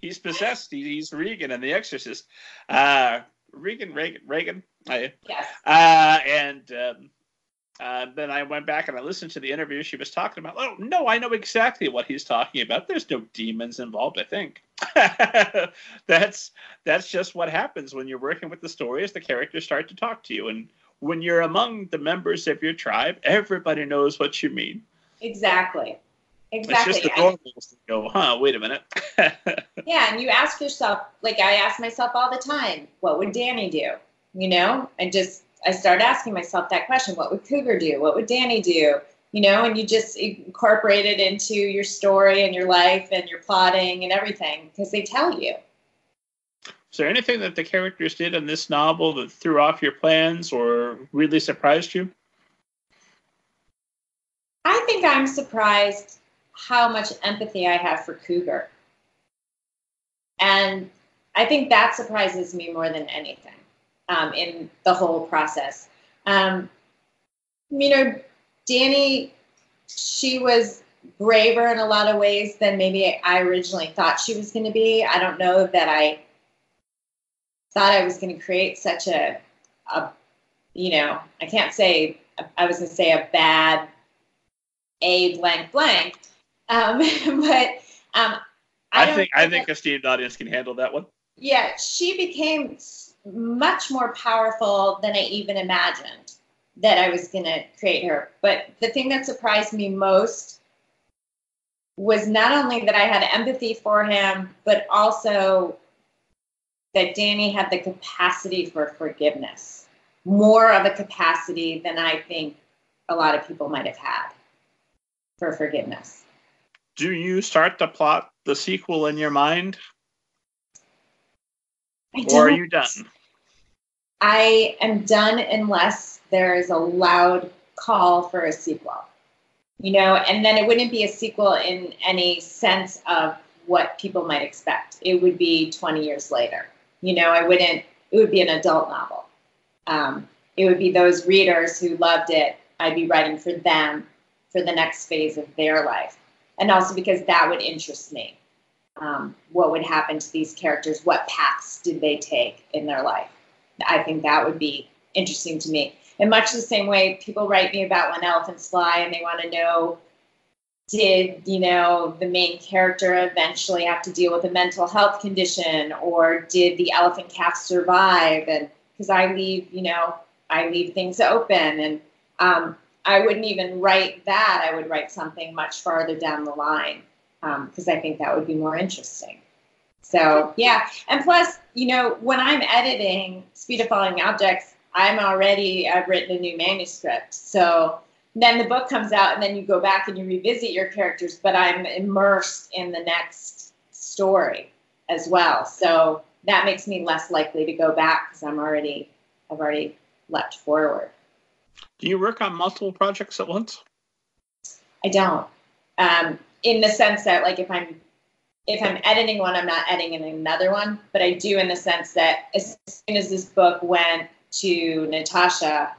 he's possessed. He, he's Regan in The Exorcist. Uh, Regan, Regan, Regan. I, yes. Uh, and um, uh, then I went back and I listened to the interview she was talking about. Oh no, I know exactly what he's talking about. There's no demons involved. I think (laughs) that's that's just what happens when you're working with the stories. The characters start to talk to you, and when you're among the members of your tribe, everybody knows what you mean. Exactly. Exactly. It's just the normals go, huh, wait a minute. (laughs) yeah, and you ask yourself, like I ask myself all the time, what would Danny do? You know, I just, I start asking myself that question what would Cougar do? What would Danny do? You know, and you just incorporate it into your story and your life and your plotting and everything because they tell you. Is there anything that the characters did in this novel that threw off your plans or really surprised you? I think I'm surprised how much empathy I have for Cougar. And I think that surprises me more than anything um, in the whole process. Um, you know, Danny, she was braver in a lot of ways than maybe I originally thought she was going to be. I don't know that I thought I was going to create such a, a, you know, I can't say, I was going to say a bad a blank blank, um, (laughs) but um, I, I think I think that, a esteemed audience can handle that one. Yeah, she became much more powerful than I even imagined that I was going to create her. But the thing that surprised me most was not only that I had empathy for him, but also that Danny had the capacity for forgiveness, more of a capacity than I think a lot of people might have had for forgiveness. Do you start to plot the sequel in your mind? or are you done? I am done unless there is a loud call for a sequel. You know, and then it wouldn't be a sequel in any sense of what people might expect. It would be 20 years later. You know, I wouldn't, it would be an adult novel. Um, it would be those readers who loved it. I'd be writing for them for the next phase of their life. And also because that would interest me. Um, what would happen to these characters? What paths did they take in their life? I think that would be interesting to me. In much the same way, people write me about when elephants fly and they want to know did you know the main character eventually have to deal with a mental health condition or did the elephant calf survive and because i leave you know i leave things open and um, i wouldn't even write that i would write something much farther down the line because um, i think that would be more interesting so yeah, and plus, you know, when I'm editing Speed of Falling Objects, I'm already I've written a new manuscript. So then the book comes out, and then you go back and you revisit your characters, but I'm immersed in the next story as well. So that makes me less likely to go back because I'm already I've already leapt forward. Do you work on multiple projects at once? I don't. Um, in the sense that, like, if I'm if I'm editing one, I'm not editing another one, but I do in the sense that as soon as this book went to Natasha,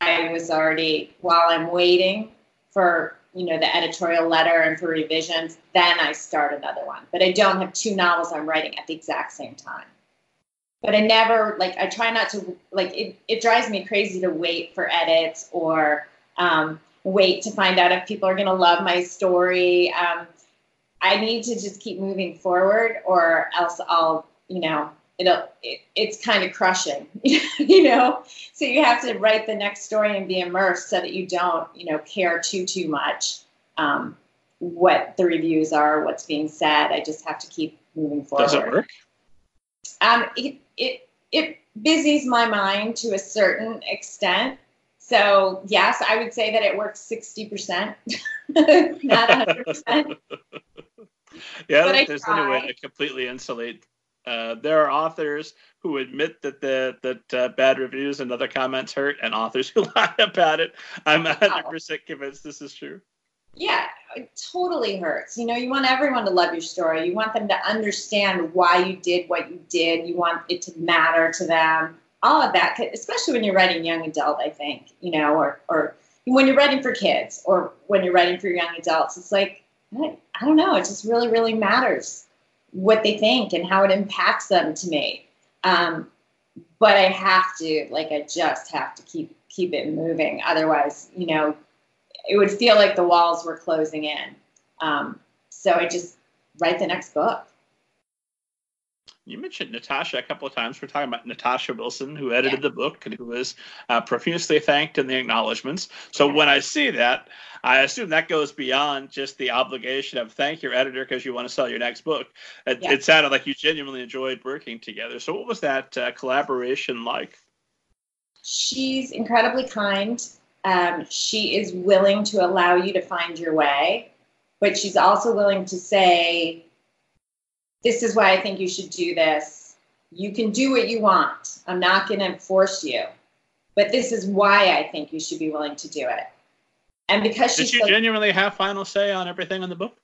I was already while I'm waiting for you know the editorial letter and for revisions, then I start another one. But I don't have two novels I'm writing at the exact same time. But I never like I try not to like it. It drives me crazy to wait for edits or um, wait to find out if people are going to love my story. Um, I need to just keep moving forward, or else I'll, you know, it'll it, it's kind of crushing, (laughs) you know. So you have to write the next story and be immersed so that you don't, you know, care too too much um, what the reviews are, what's being said. I just have to keep moving forward. Does it work? Um, it it it busies my mind to a certain extent. So yes, I would say that it works sixty percent, (laughs) not hundred percent. yeah, but there's any way to completely insulate. Uh, there are authors who admit that the that uh, bad reviews and other comments hurt, and authors (laughs) who lie about it. I'm 100 percent convinced this is true. Yeah, it totally hurts. You know, you want everyone to love your story. You want them to understand why you did what you did. You want it to matter to them. All of that, especially when you're writing young adult. I think you know, or or when you're writing for kids, or when you're writing for young adults. It's like I, don't know. It just really, really matters what they think and how it impacts them to me. Um, but I have to, like, I just have to keep keep it moving. Otherwise, you know, it would feel like the walls were closing in. Um, so I just write the next book. You mentioned Natasha a couple of times. We're talking about Natasha Wilson, who edited yeah. the book and who was uh, profusely thanked in the acknowledgments. So when I see that, I assume that goes beyond just the obligation of thank your editor because you want to sell your next book. It, yeah. it, sounded like you genuinely enjoyed working together. So what was that uh, collaboration like? She's incredibly kind. Um, she is willing to allow you to find your way, but she's also willing to say, this is why I think you should do this. You can do what you want. I'm not going to force you, but this is why I think you should be willing to do it. And because did you genuinely have final say on everything in the book?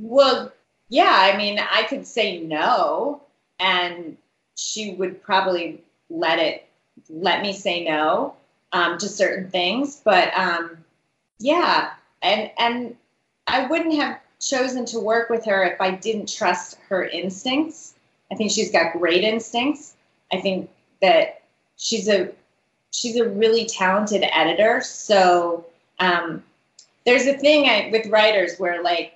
Well, yeah. I mean, I could say no, and she would probably let it let me say no um, to certain things. But um, yeah, and and I wouldn't have chosen to work with her if I didn't trust her instincts. I think she's got great instincts. I think that she's a she's a really talented editor. So um, there's a thing I, with writers where like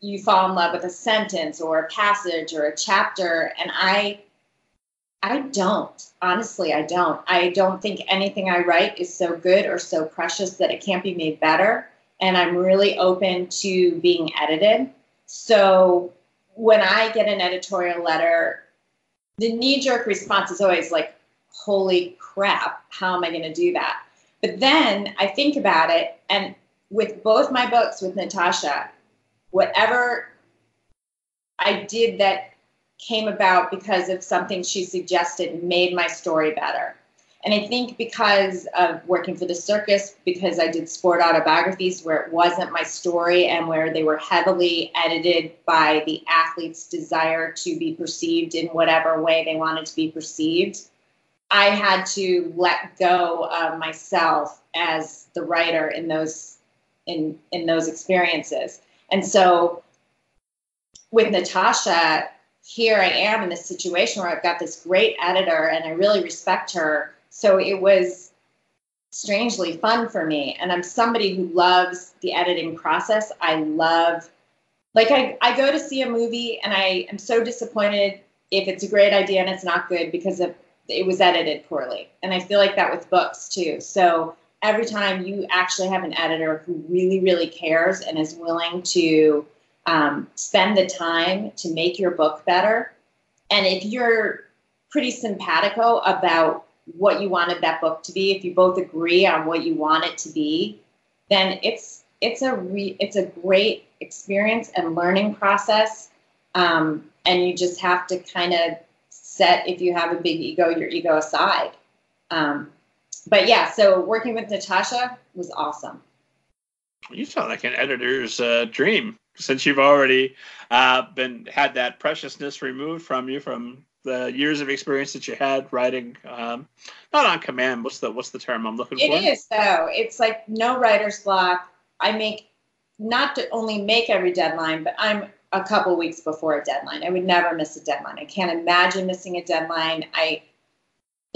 you fall in love with a sentence or a passage or a chapter, and I I don't. Honestly, I don't. I don't think anything I write is so good or so precious that it can't be made better. And I'm really open to being edited. So when I get an editorial letter, the knee jerk response is always like, holy crap, how am I going to do that? But then I think about it, and with both my books with Natasha, whatever I did that came about because of something she suggested made my story better. And I think because of working for the circus, because I did sport autobiographies where it wasn't my story and where they were heavily edited by the athlete's desire to be perceived in whatever way they wanted to be perceived, I had to let go of myself as the writer in those in in those experiences. And so with Natasha, here I am in this situation where I've got this great editor and I really respect her. So it was strangely fun for me. And I'm somebody who loves the editing process. I love, like, I, I go to see a movie and I am so disappointed if it's a great idea and it's not good because of, it was edited poorly. And I feel like that with books too. So every time you actually have an editor who really, really cares and is willing to um, spend the time to make your book better. And if you're pretty simpatico about what you wanted that book to be, if you both agree on what you want it to be, then it's it's a re, it's a great experience and learning process. Um, and you just have to kind of set if you have a big ego, your ego aside. Um, but yeah, so working with Natasha was awesome. You sound like an editor's uh, dream since you've already uh, been had that preciousness removed from you from the years of experience that you had writing um, not on command what's the what's the term i'm looking it for? it is though. It's like no writer's block. I make not to only make every deadline but i'm a couple weeks before a deadline. I would never miss a deadline. I can't imagine missing a deadline. I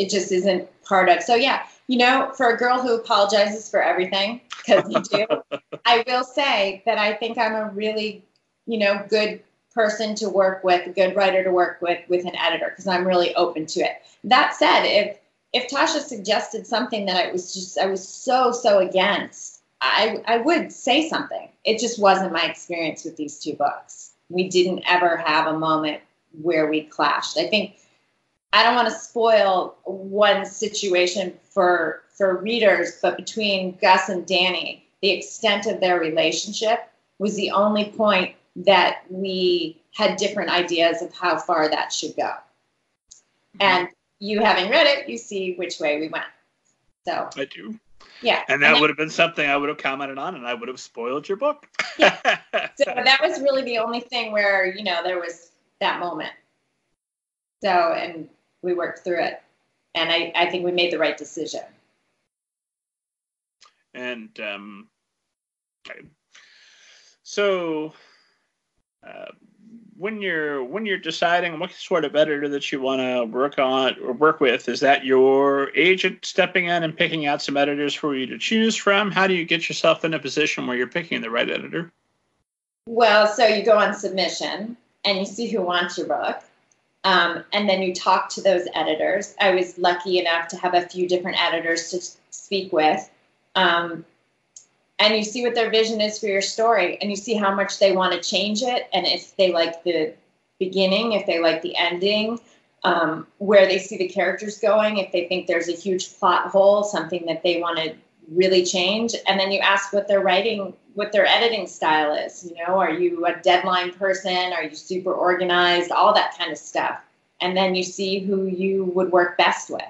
it just isn't part of so yeah you know for a girl who apologizes for everything because you do (laughs) i will say that i think i'm a really you know good person to work with a good writer to work with with an editor because i'm really open to it. That said if if tasha suggested something that i was just i was so so against i i would say something. It just wasn't my experience with these two books. We didn't ever have a moment where we clashed. I think I don't want to spoil one situation for for readers, but between Gus and Danny, the extent of their relationship was the only point that we had different ideas of how far that should go. Mm-hmm. And you having read it, you see which way we went. So I do. Yeah. And that and would have been something I would have commented on and I would have spoiled your book. yeah. (laughs) So that was really the only thing where, you know, there was that moment. So, and we worked through it. And I, I think we made the right decision. And um, so uh, when you're when you're deciding what sort of editor that you want to work on or work with, is that your agent stepping in and picking out some editors for you to choose from? How do you get yourself in a position where you're picking the right editor? Well, so you go on submission and you see who wants your book. Um, and then you talk to those editors. I was lucky enough to have a few different editors to speak with. Um, and you see what their vision is for your story, and you see how much they want to change it, and if they like the beginning, if they like the ending, um, where they see the characters going, if they think there's a huge plot hole, something that they want to really change. And then you ask what their writing, what their editing style is. You know, are you a deadline person? Are you super organized? All that kind of stuff. And then you see who you would work best with.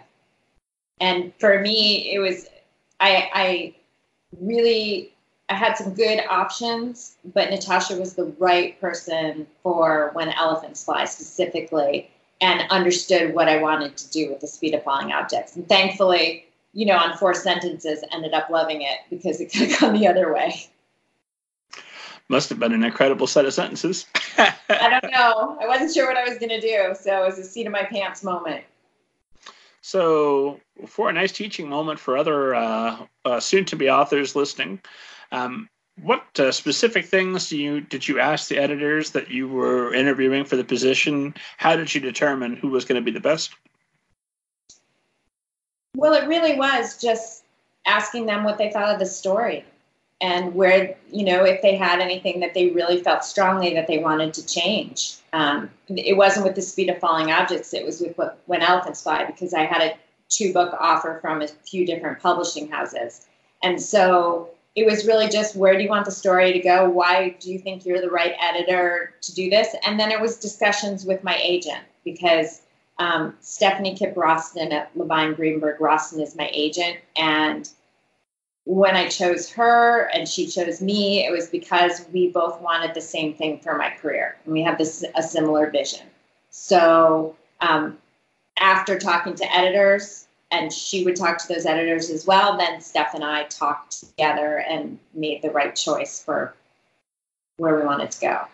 And for me, it was, I, I really, I had some good options, but Natasha was the right person for when elephants fly specifically and understood what I wanted to do with the speed of falling objects. And thankfully, you know, on four sentences, ended up loving it because it (laughs) could have gone the other way. Must have been an incredible set of sentences. (laughs) I don't know. I wasn't sure what I was going to do, so it was a seat of my pants moment. So, for a nice teaching moment for other uh, uh, soon-to-be authors listening, um, what uh, specific things do you did you ask the editors that you were interviewing for the position? How did you determine who was going to be the best? Well, it really was just asking them what they thought of the story and where you know if they had anything that they really felt strongly that they wanted to change. Um, it wasn't with the speed of falling objects it was with what, when elephants fly because i had a two book offer from a few different publishing houses. And so it was really just where do you want the story to go? Why do you think you're the right editor to do this? And then it was discussions with my agent because um, Stephanie Kip Rostan at Levine Greenberg Rostan is my agent and when I chose her and she chose me, it was because we both wanted the same thing for my career, and we have this a similar vision. So um, after talking to editors, and she would talk to those editors as well, then Steph and I talked together and made the right choice for where we wanted to go.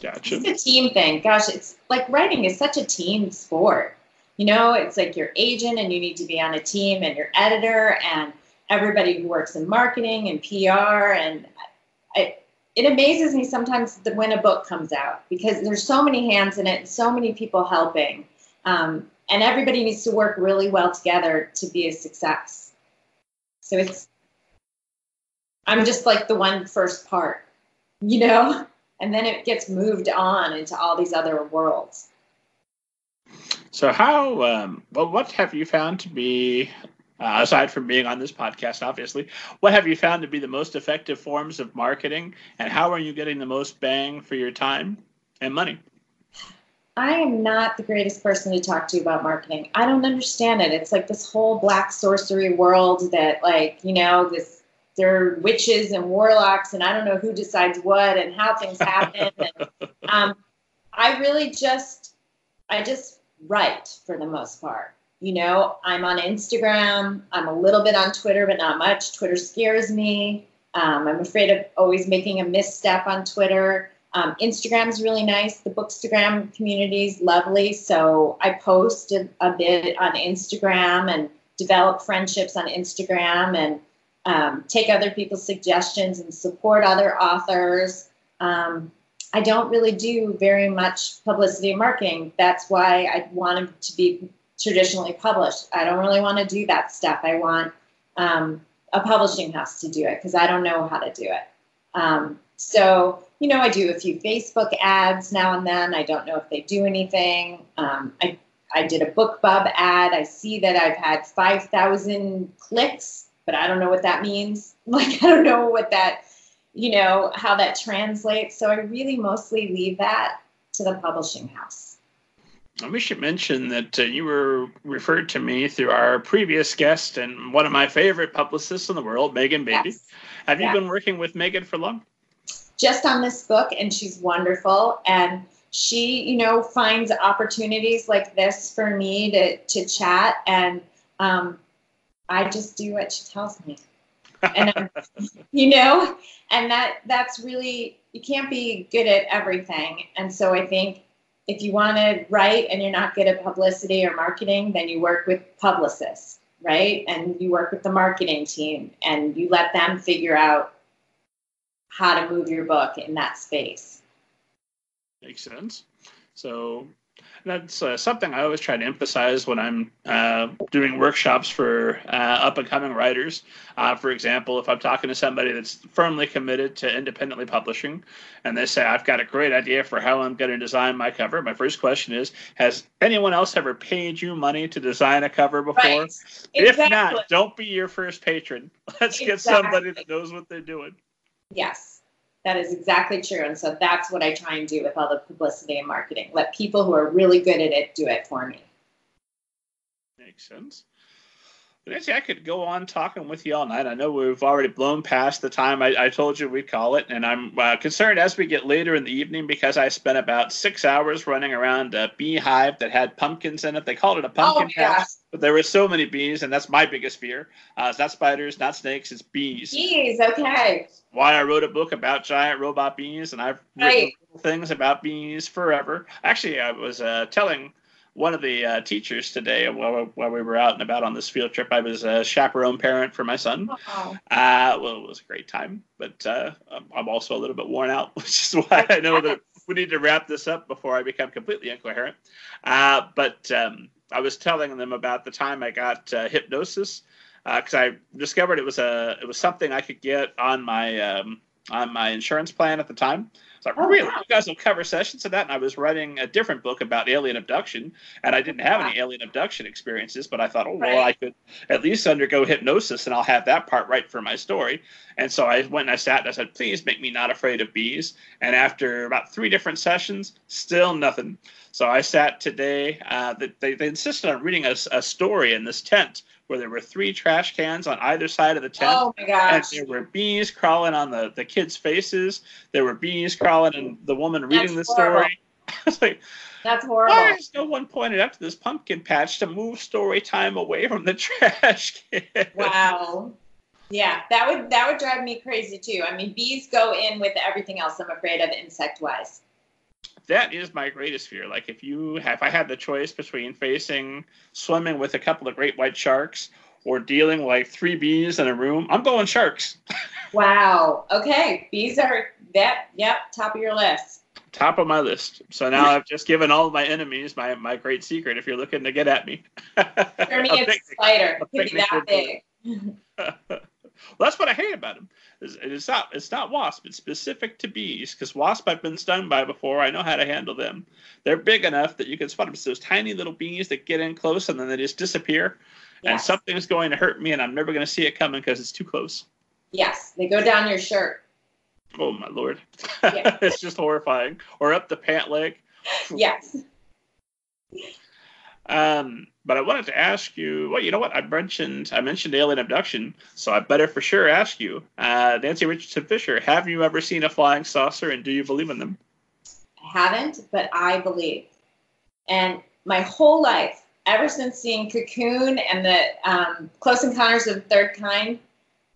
Gotcha. It's a team thing. Gosh, it's like writing is such a team sport. You know, it's like your agent and you need to be on a team and your editor and everybody who works in marketing and PR. And I, it amazes me sometimes that when a book comes out because there's so many hands in it, so many people helping, um, and everybody needs to work really well together to be a success. So it's, I'm just like the one first part, you know, (laughs) and then it gets moved on into all these other worlds. So, how, um, well, what have you found to be uh, aside from being on this podcast, obviously, what have you found to be the most effective forms of marketing, and how are you getting the most bang for your time and money? I am not the greatest person to talk to about marketing. I don't understand it. It's like this whole black sorcery world that, like, you know, this they're witches and warlocks, and I don't know who decides what and how things happen. (laughs) and, um, I really just, I just write for the most part. You know, I'm on Instagram. I'm a little bit on Twitter, but not much. Twitter scares me. Um, I'm afraid of always making a misstep on Twitter. Um, Instagram's really nice. The Bookstagram community is lovely. So I post a, a, bit on Instagram and develop friendships on Instagram and um, take other people's suggestions and support other authors. Um, I don't really do very much publicity and marketing. That's why I wanted to be traditionally published. I don't really want to do that stuff. I want um, a publishing house to do it because I don't know how to do it. Um, so, you know, I do a few Facebook ads now and then. I don't know if they do anything. Um, I, I did a BookBub ad. I see that I've had 5,000 clicks, but I don't know what that means. (laughs) Like, I don't know what that, you know, how that translates. So I really mostly leave that to the publishing house. We should mention that uh, you were referred to me through our previous guest and one of my favorite publicists in the world, Megan Beatty. Yes. Have you been working with Megan for long? Just on this book, and she's wonderful. And she, you know, finds opportunities like this for me to to chat, and um, I just do what she tells me. and um, (laughs) you know, and that that's really you can't be good at everything. And so I think if you want to write and you're not good at publicity or marketing, then you work with publicists, right? And you work with the marketing team and you let them figure out how to move your book in that space. Makes sense. So that's uh, something I always try to emphasize when I'm uh, doing workshops for uh, up and coming writers. Uh, for example, if I'm talking to somebody that's firmly committed to independently publishing and they say, I've got a great idea for how I'm going to design my cover, my first question is Has anyone else ever paid you money to design a cover before? Right. Exactly. If not, don't be your first patron. (laughs) Let's exactly. get somebody that knows what they're doing. Yes. That is exactly true. And so that's what I try and do with all the publicity and marketing. Let people who are really good at it do it for me. Makes sense. Nancy, I could go on talking with you all night. I know we've already blown past the time I, I told you we'd call it, and I'm uh, concerned as we get later in the evening because I spent about six hours running around a beehive that had pumpkins in it. They called it a pumpkin oh, yeah. house, but there were so many bees, and that's my biggest fear. Uh, it's not spiders, not snakes, it's bees. Bees, okay. Why I wrote a book about giant robot bees, and I've written right. things about bees forever. Actually, I was uh, telling one of the uh, teachers today while, while we were out and about on this field trip. I was a chaperone parent for my son. Uh, well, it was a great time, but uh, I'm also a little bit worn out, (laughs) which is why I know that (laughs) we need to wrap this up before I become completely incoherent. Uh, but um, I was telling them about the time I got uh, hypnosis because uh, I discovered it was a it was something I could get on my um, on my insurance plan at the time. So I oh, really, wow. you guys will cover sessions of that. And I was writing a different book about alien abduction, and I didn't have wow. any alien abduction experiences, but I thought, oh, right. well, I could at least undergo hypnosis, and I'll have that part right for my story. And so I went and I sat and I said, please make me not afraid of bees. And after about three different sessions, still nothing. So I sat today. Uh, they, they insisted on reading a, a story in this tent where there were three trash cans on either side of the tent. Oh my gosh. And there were bees crawling on the, the kids' faces. There were bees crawling in the woman reading That's the horrible. (laughs) story. was like, That's horrible. Why no one pointed out to this pumpkin patch to move story time away from the (laughs) trash can? Wow. Yeah, that would that would drive me crazy too. I mean, bees go in with everything else I'm afraid of insect wise that is my greatest fear. Like if you have, if I had the choice between facing swimming with a couple of great white sharks or dealing like three bees in a room, I'm going sharks. (laughs) wow. Okay, bees are that. Yep, top of your list. Top of my list. So now (laughs) I've just given all of my enemies my my great secret. If you're looking to get at me, for me (laughs) it's a spider. It could be that big. Well, that's what I hate about them. It's not it's not wasp. It's specific to bees because wasp I've been stung by before. I know how to handle them. They're big enough that you can spot them. It's those tiny little bees that get in close and then they just disappear. Yes. And something's going to hurt me, and I'm never going to see it coming because it's too close. Yes, they go down your shirt. Oh my lord, yes. (laughs) it's just horrifying. Or up the pant leg. Yes. Um, but I wanted to ask you. Well, you know what? I mentioned I mentioned alien abduction, so I better for sure ask you, uh, Nancy Richardson Fischer. Have you ever seen a flying saucer, and do you believe in them? I haven't, but I believe. And my whole life, ever since seeing Cocoon and the um, Close Encounters of the Third Kind,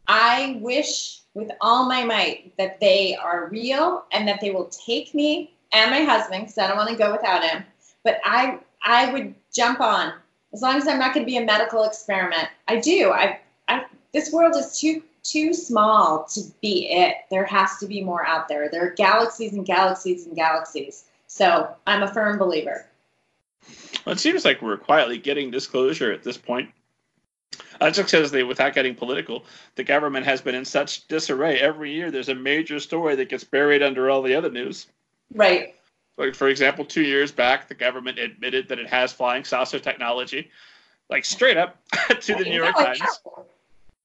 I wish with all my might that they are real and that they will take me and my husband, because I don't want to go without him. But I I would jump on as long as I'm not going to be a medical experiment. I do. I, I this world is too too small to be it. There has to be more out there. There are galaxies and galaxies and galaxies. So I'm a firm believer. Well, it seems like we're quietly getting disclosure at this point. Uh, just because they, without getting political, the government has been in such disarray. Every year, there's a major story that gets buried under all the other news. Right. Like for example, two years back, the government admitted that it has flying saucer technology, like straight up (laughs) to the New York Times.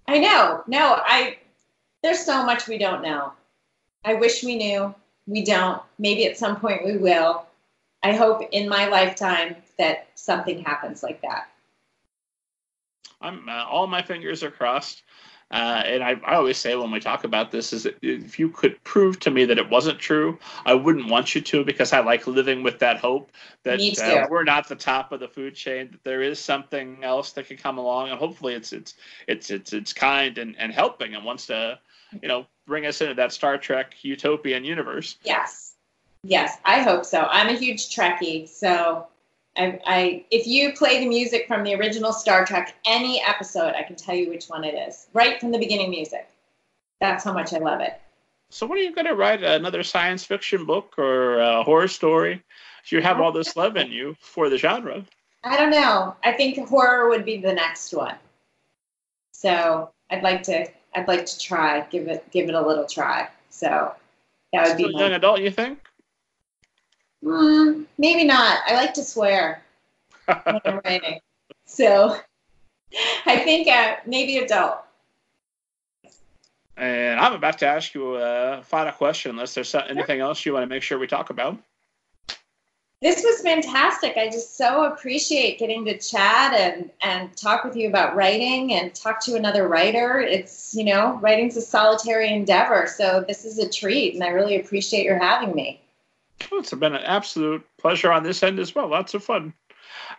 I know. No, I. There's so much we don't know. I wish we knew. We don't. Maybe at some point we will. I hope in my lifetime that something happens like that. I'm uh, all my fingers are crossed. Uh, and I, I, always say when we talk about this is if you could prove to me that it wasn't true, I wouldn't want you to because I like living with that hope that uh, we're not the top of the food chain, that there is something else that can come along, and hopefully it's it's it's it's it's kind and, and helping and wants to, you know, bring us into that Star Trek utopian universe. Yes, yes, I hope so. I'm a huge Trekkie, so I, I, if you play the music from the original Star Trek, any episode, I can tell you which one it is, right from the beginning music. That's how much I love it. So, when are you going to write another science fiction book or a horror story? You have all this love in you for the genre. I don't know. I think horror would be the next one. So, I'd like to, I'd like to try, give it, give it a little try. So, that would Still be young adult. You think? Mm, maybe not. I like to swear when I'm (laughs) writing. So I think uh, maybe adult. And I'm about to ask you a final question, unless there's anything else you want to make sure we talk about. This was fantastic. I just so appreciate getting to chat and, and talk with you about writing and talk to another writer. It's, you know, writing's a solitary endeavor. So this is a treat, and I really appreciate your having me. Well, it's been an absolute pleasure on this end as well. Lots of fun.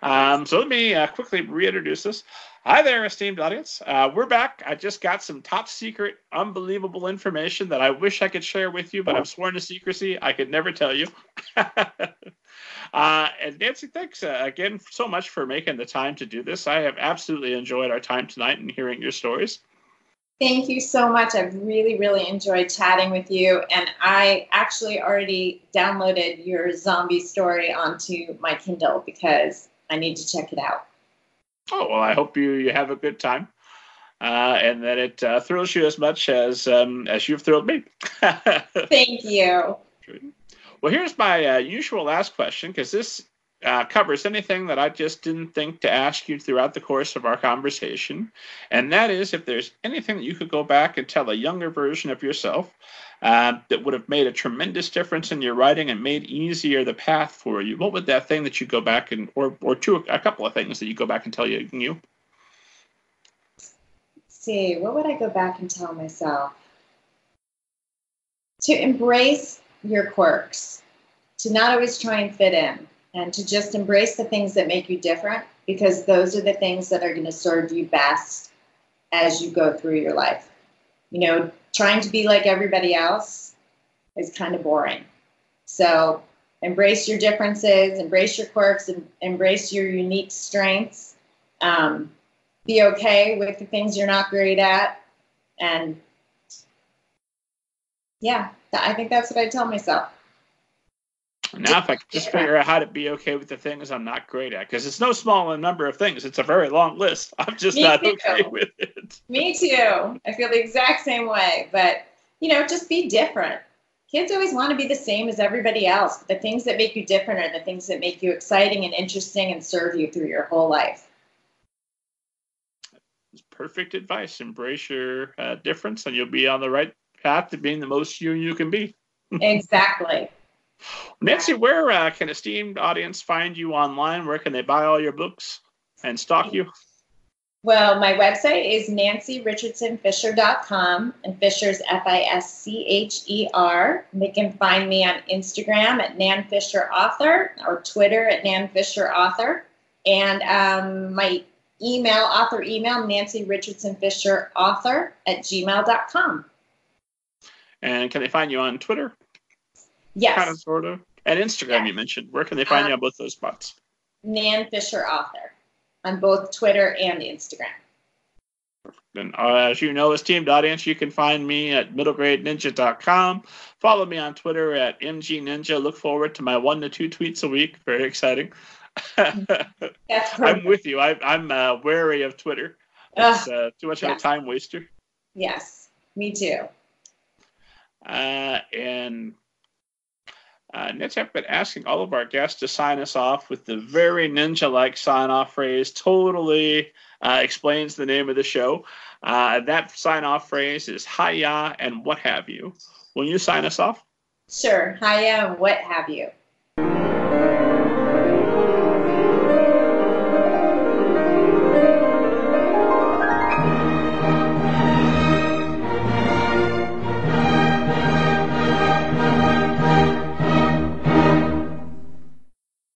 Um, so let me uh, quickly reintroduce this. Hi there, esteemed audience. Uh, we're back. I just got some top secret, unbelievable information that I wish I could share with you, but I'm sworn to secrecy. I could never tell you. (laughs) Uh, and Nancy, thanks uh, again so much for making the time to do this. I have absolutely enjoyed our time tonight and hearing your stories. Thank you so much. I've really, really enjoyed chatting with you. And I actually already downloaded your zombie story onto my Kindle because I need to check it out. Oh, well, I hope you, you have a good time. Uh, and that it uh, thrills you as much as um, as you've thrilled me. (laughs) Thank you. Well, here's my uh, usual last question because this uh, covers anything that I just didn't think to ask you throughout the course of our conversation. And that is if there's anything that you could go back and tell a younger version of yourself uh, that would have made a tremendous difference in your writing and made easier the path for you, what would that thing that you go back and, or, or two, a couple of things that you go back and tell you? you? see, what would I go back and tell myself? To embrace your quirks, to not always try and fit in, and to just embrace the things that make you different because those are the things that are going to serve you best as you go through your life. You know, trying to be like everybody else is kind of boring. So embrace your differences, embrace your quirks, and embrace your unique strengths. Um, be okay with the things you're not great at, and yeah, I think that's what I tell myself. Now, if I could just figure out how to be okay with the things I'm not great at, because it's no small number of things. It's a very long list. (laughs) I'm just Me not too. okay with it. Me too. I feel the exact same way. But, you know, just be different. Kids always want to be the same as everybody else. but The things that make you different are the things that make you exciting and interesting and serve you through your whole life. It's perfect advice. Embrace your uh, difference, and you'll be on the right path to being the most you you can be. (laughs) exactly. Nancy, where uh, can esteemed audience find you online? Where can they buy all your books and stalk you? Well, my website is nancyrichardsonfischer.com, and Fischer's F I S C H E R. They can find me on Instagram at nanfischerauthor or Twitter at nanfischerauthor. And um, my email, author email, Nancy Richardson Fischer Author at gmail.com. And can they find you on Twitter? Yes. Kind of, sort of. And Instagram, yes. you mentioned. Where can they find um, you on both those spots? Nan Fischer Author on both Twitter and Instagram. And uh, as you know, esteemed audience, you can find me at middlegradeninja.com. Follow me on Twitter at mgninja. Look forward to my one to two tweets a week. Very exciting. (laughs) I'm with you. I, am uh, wary of Twitter. It's uh, too much of a time waster. Yes, me too. Uh, and uh, I've been asking all of our guests to sign us off with the very ninja-like sign-off phrase. Totally uh, explains the name of the show. Uh, that sign-off phrase is "Hiya" and "What have you." Will you sign us off? Sure. Hiya and what have you.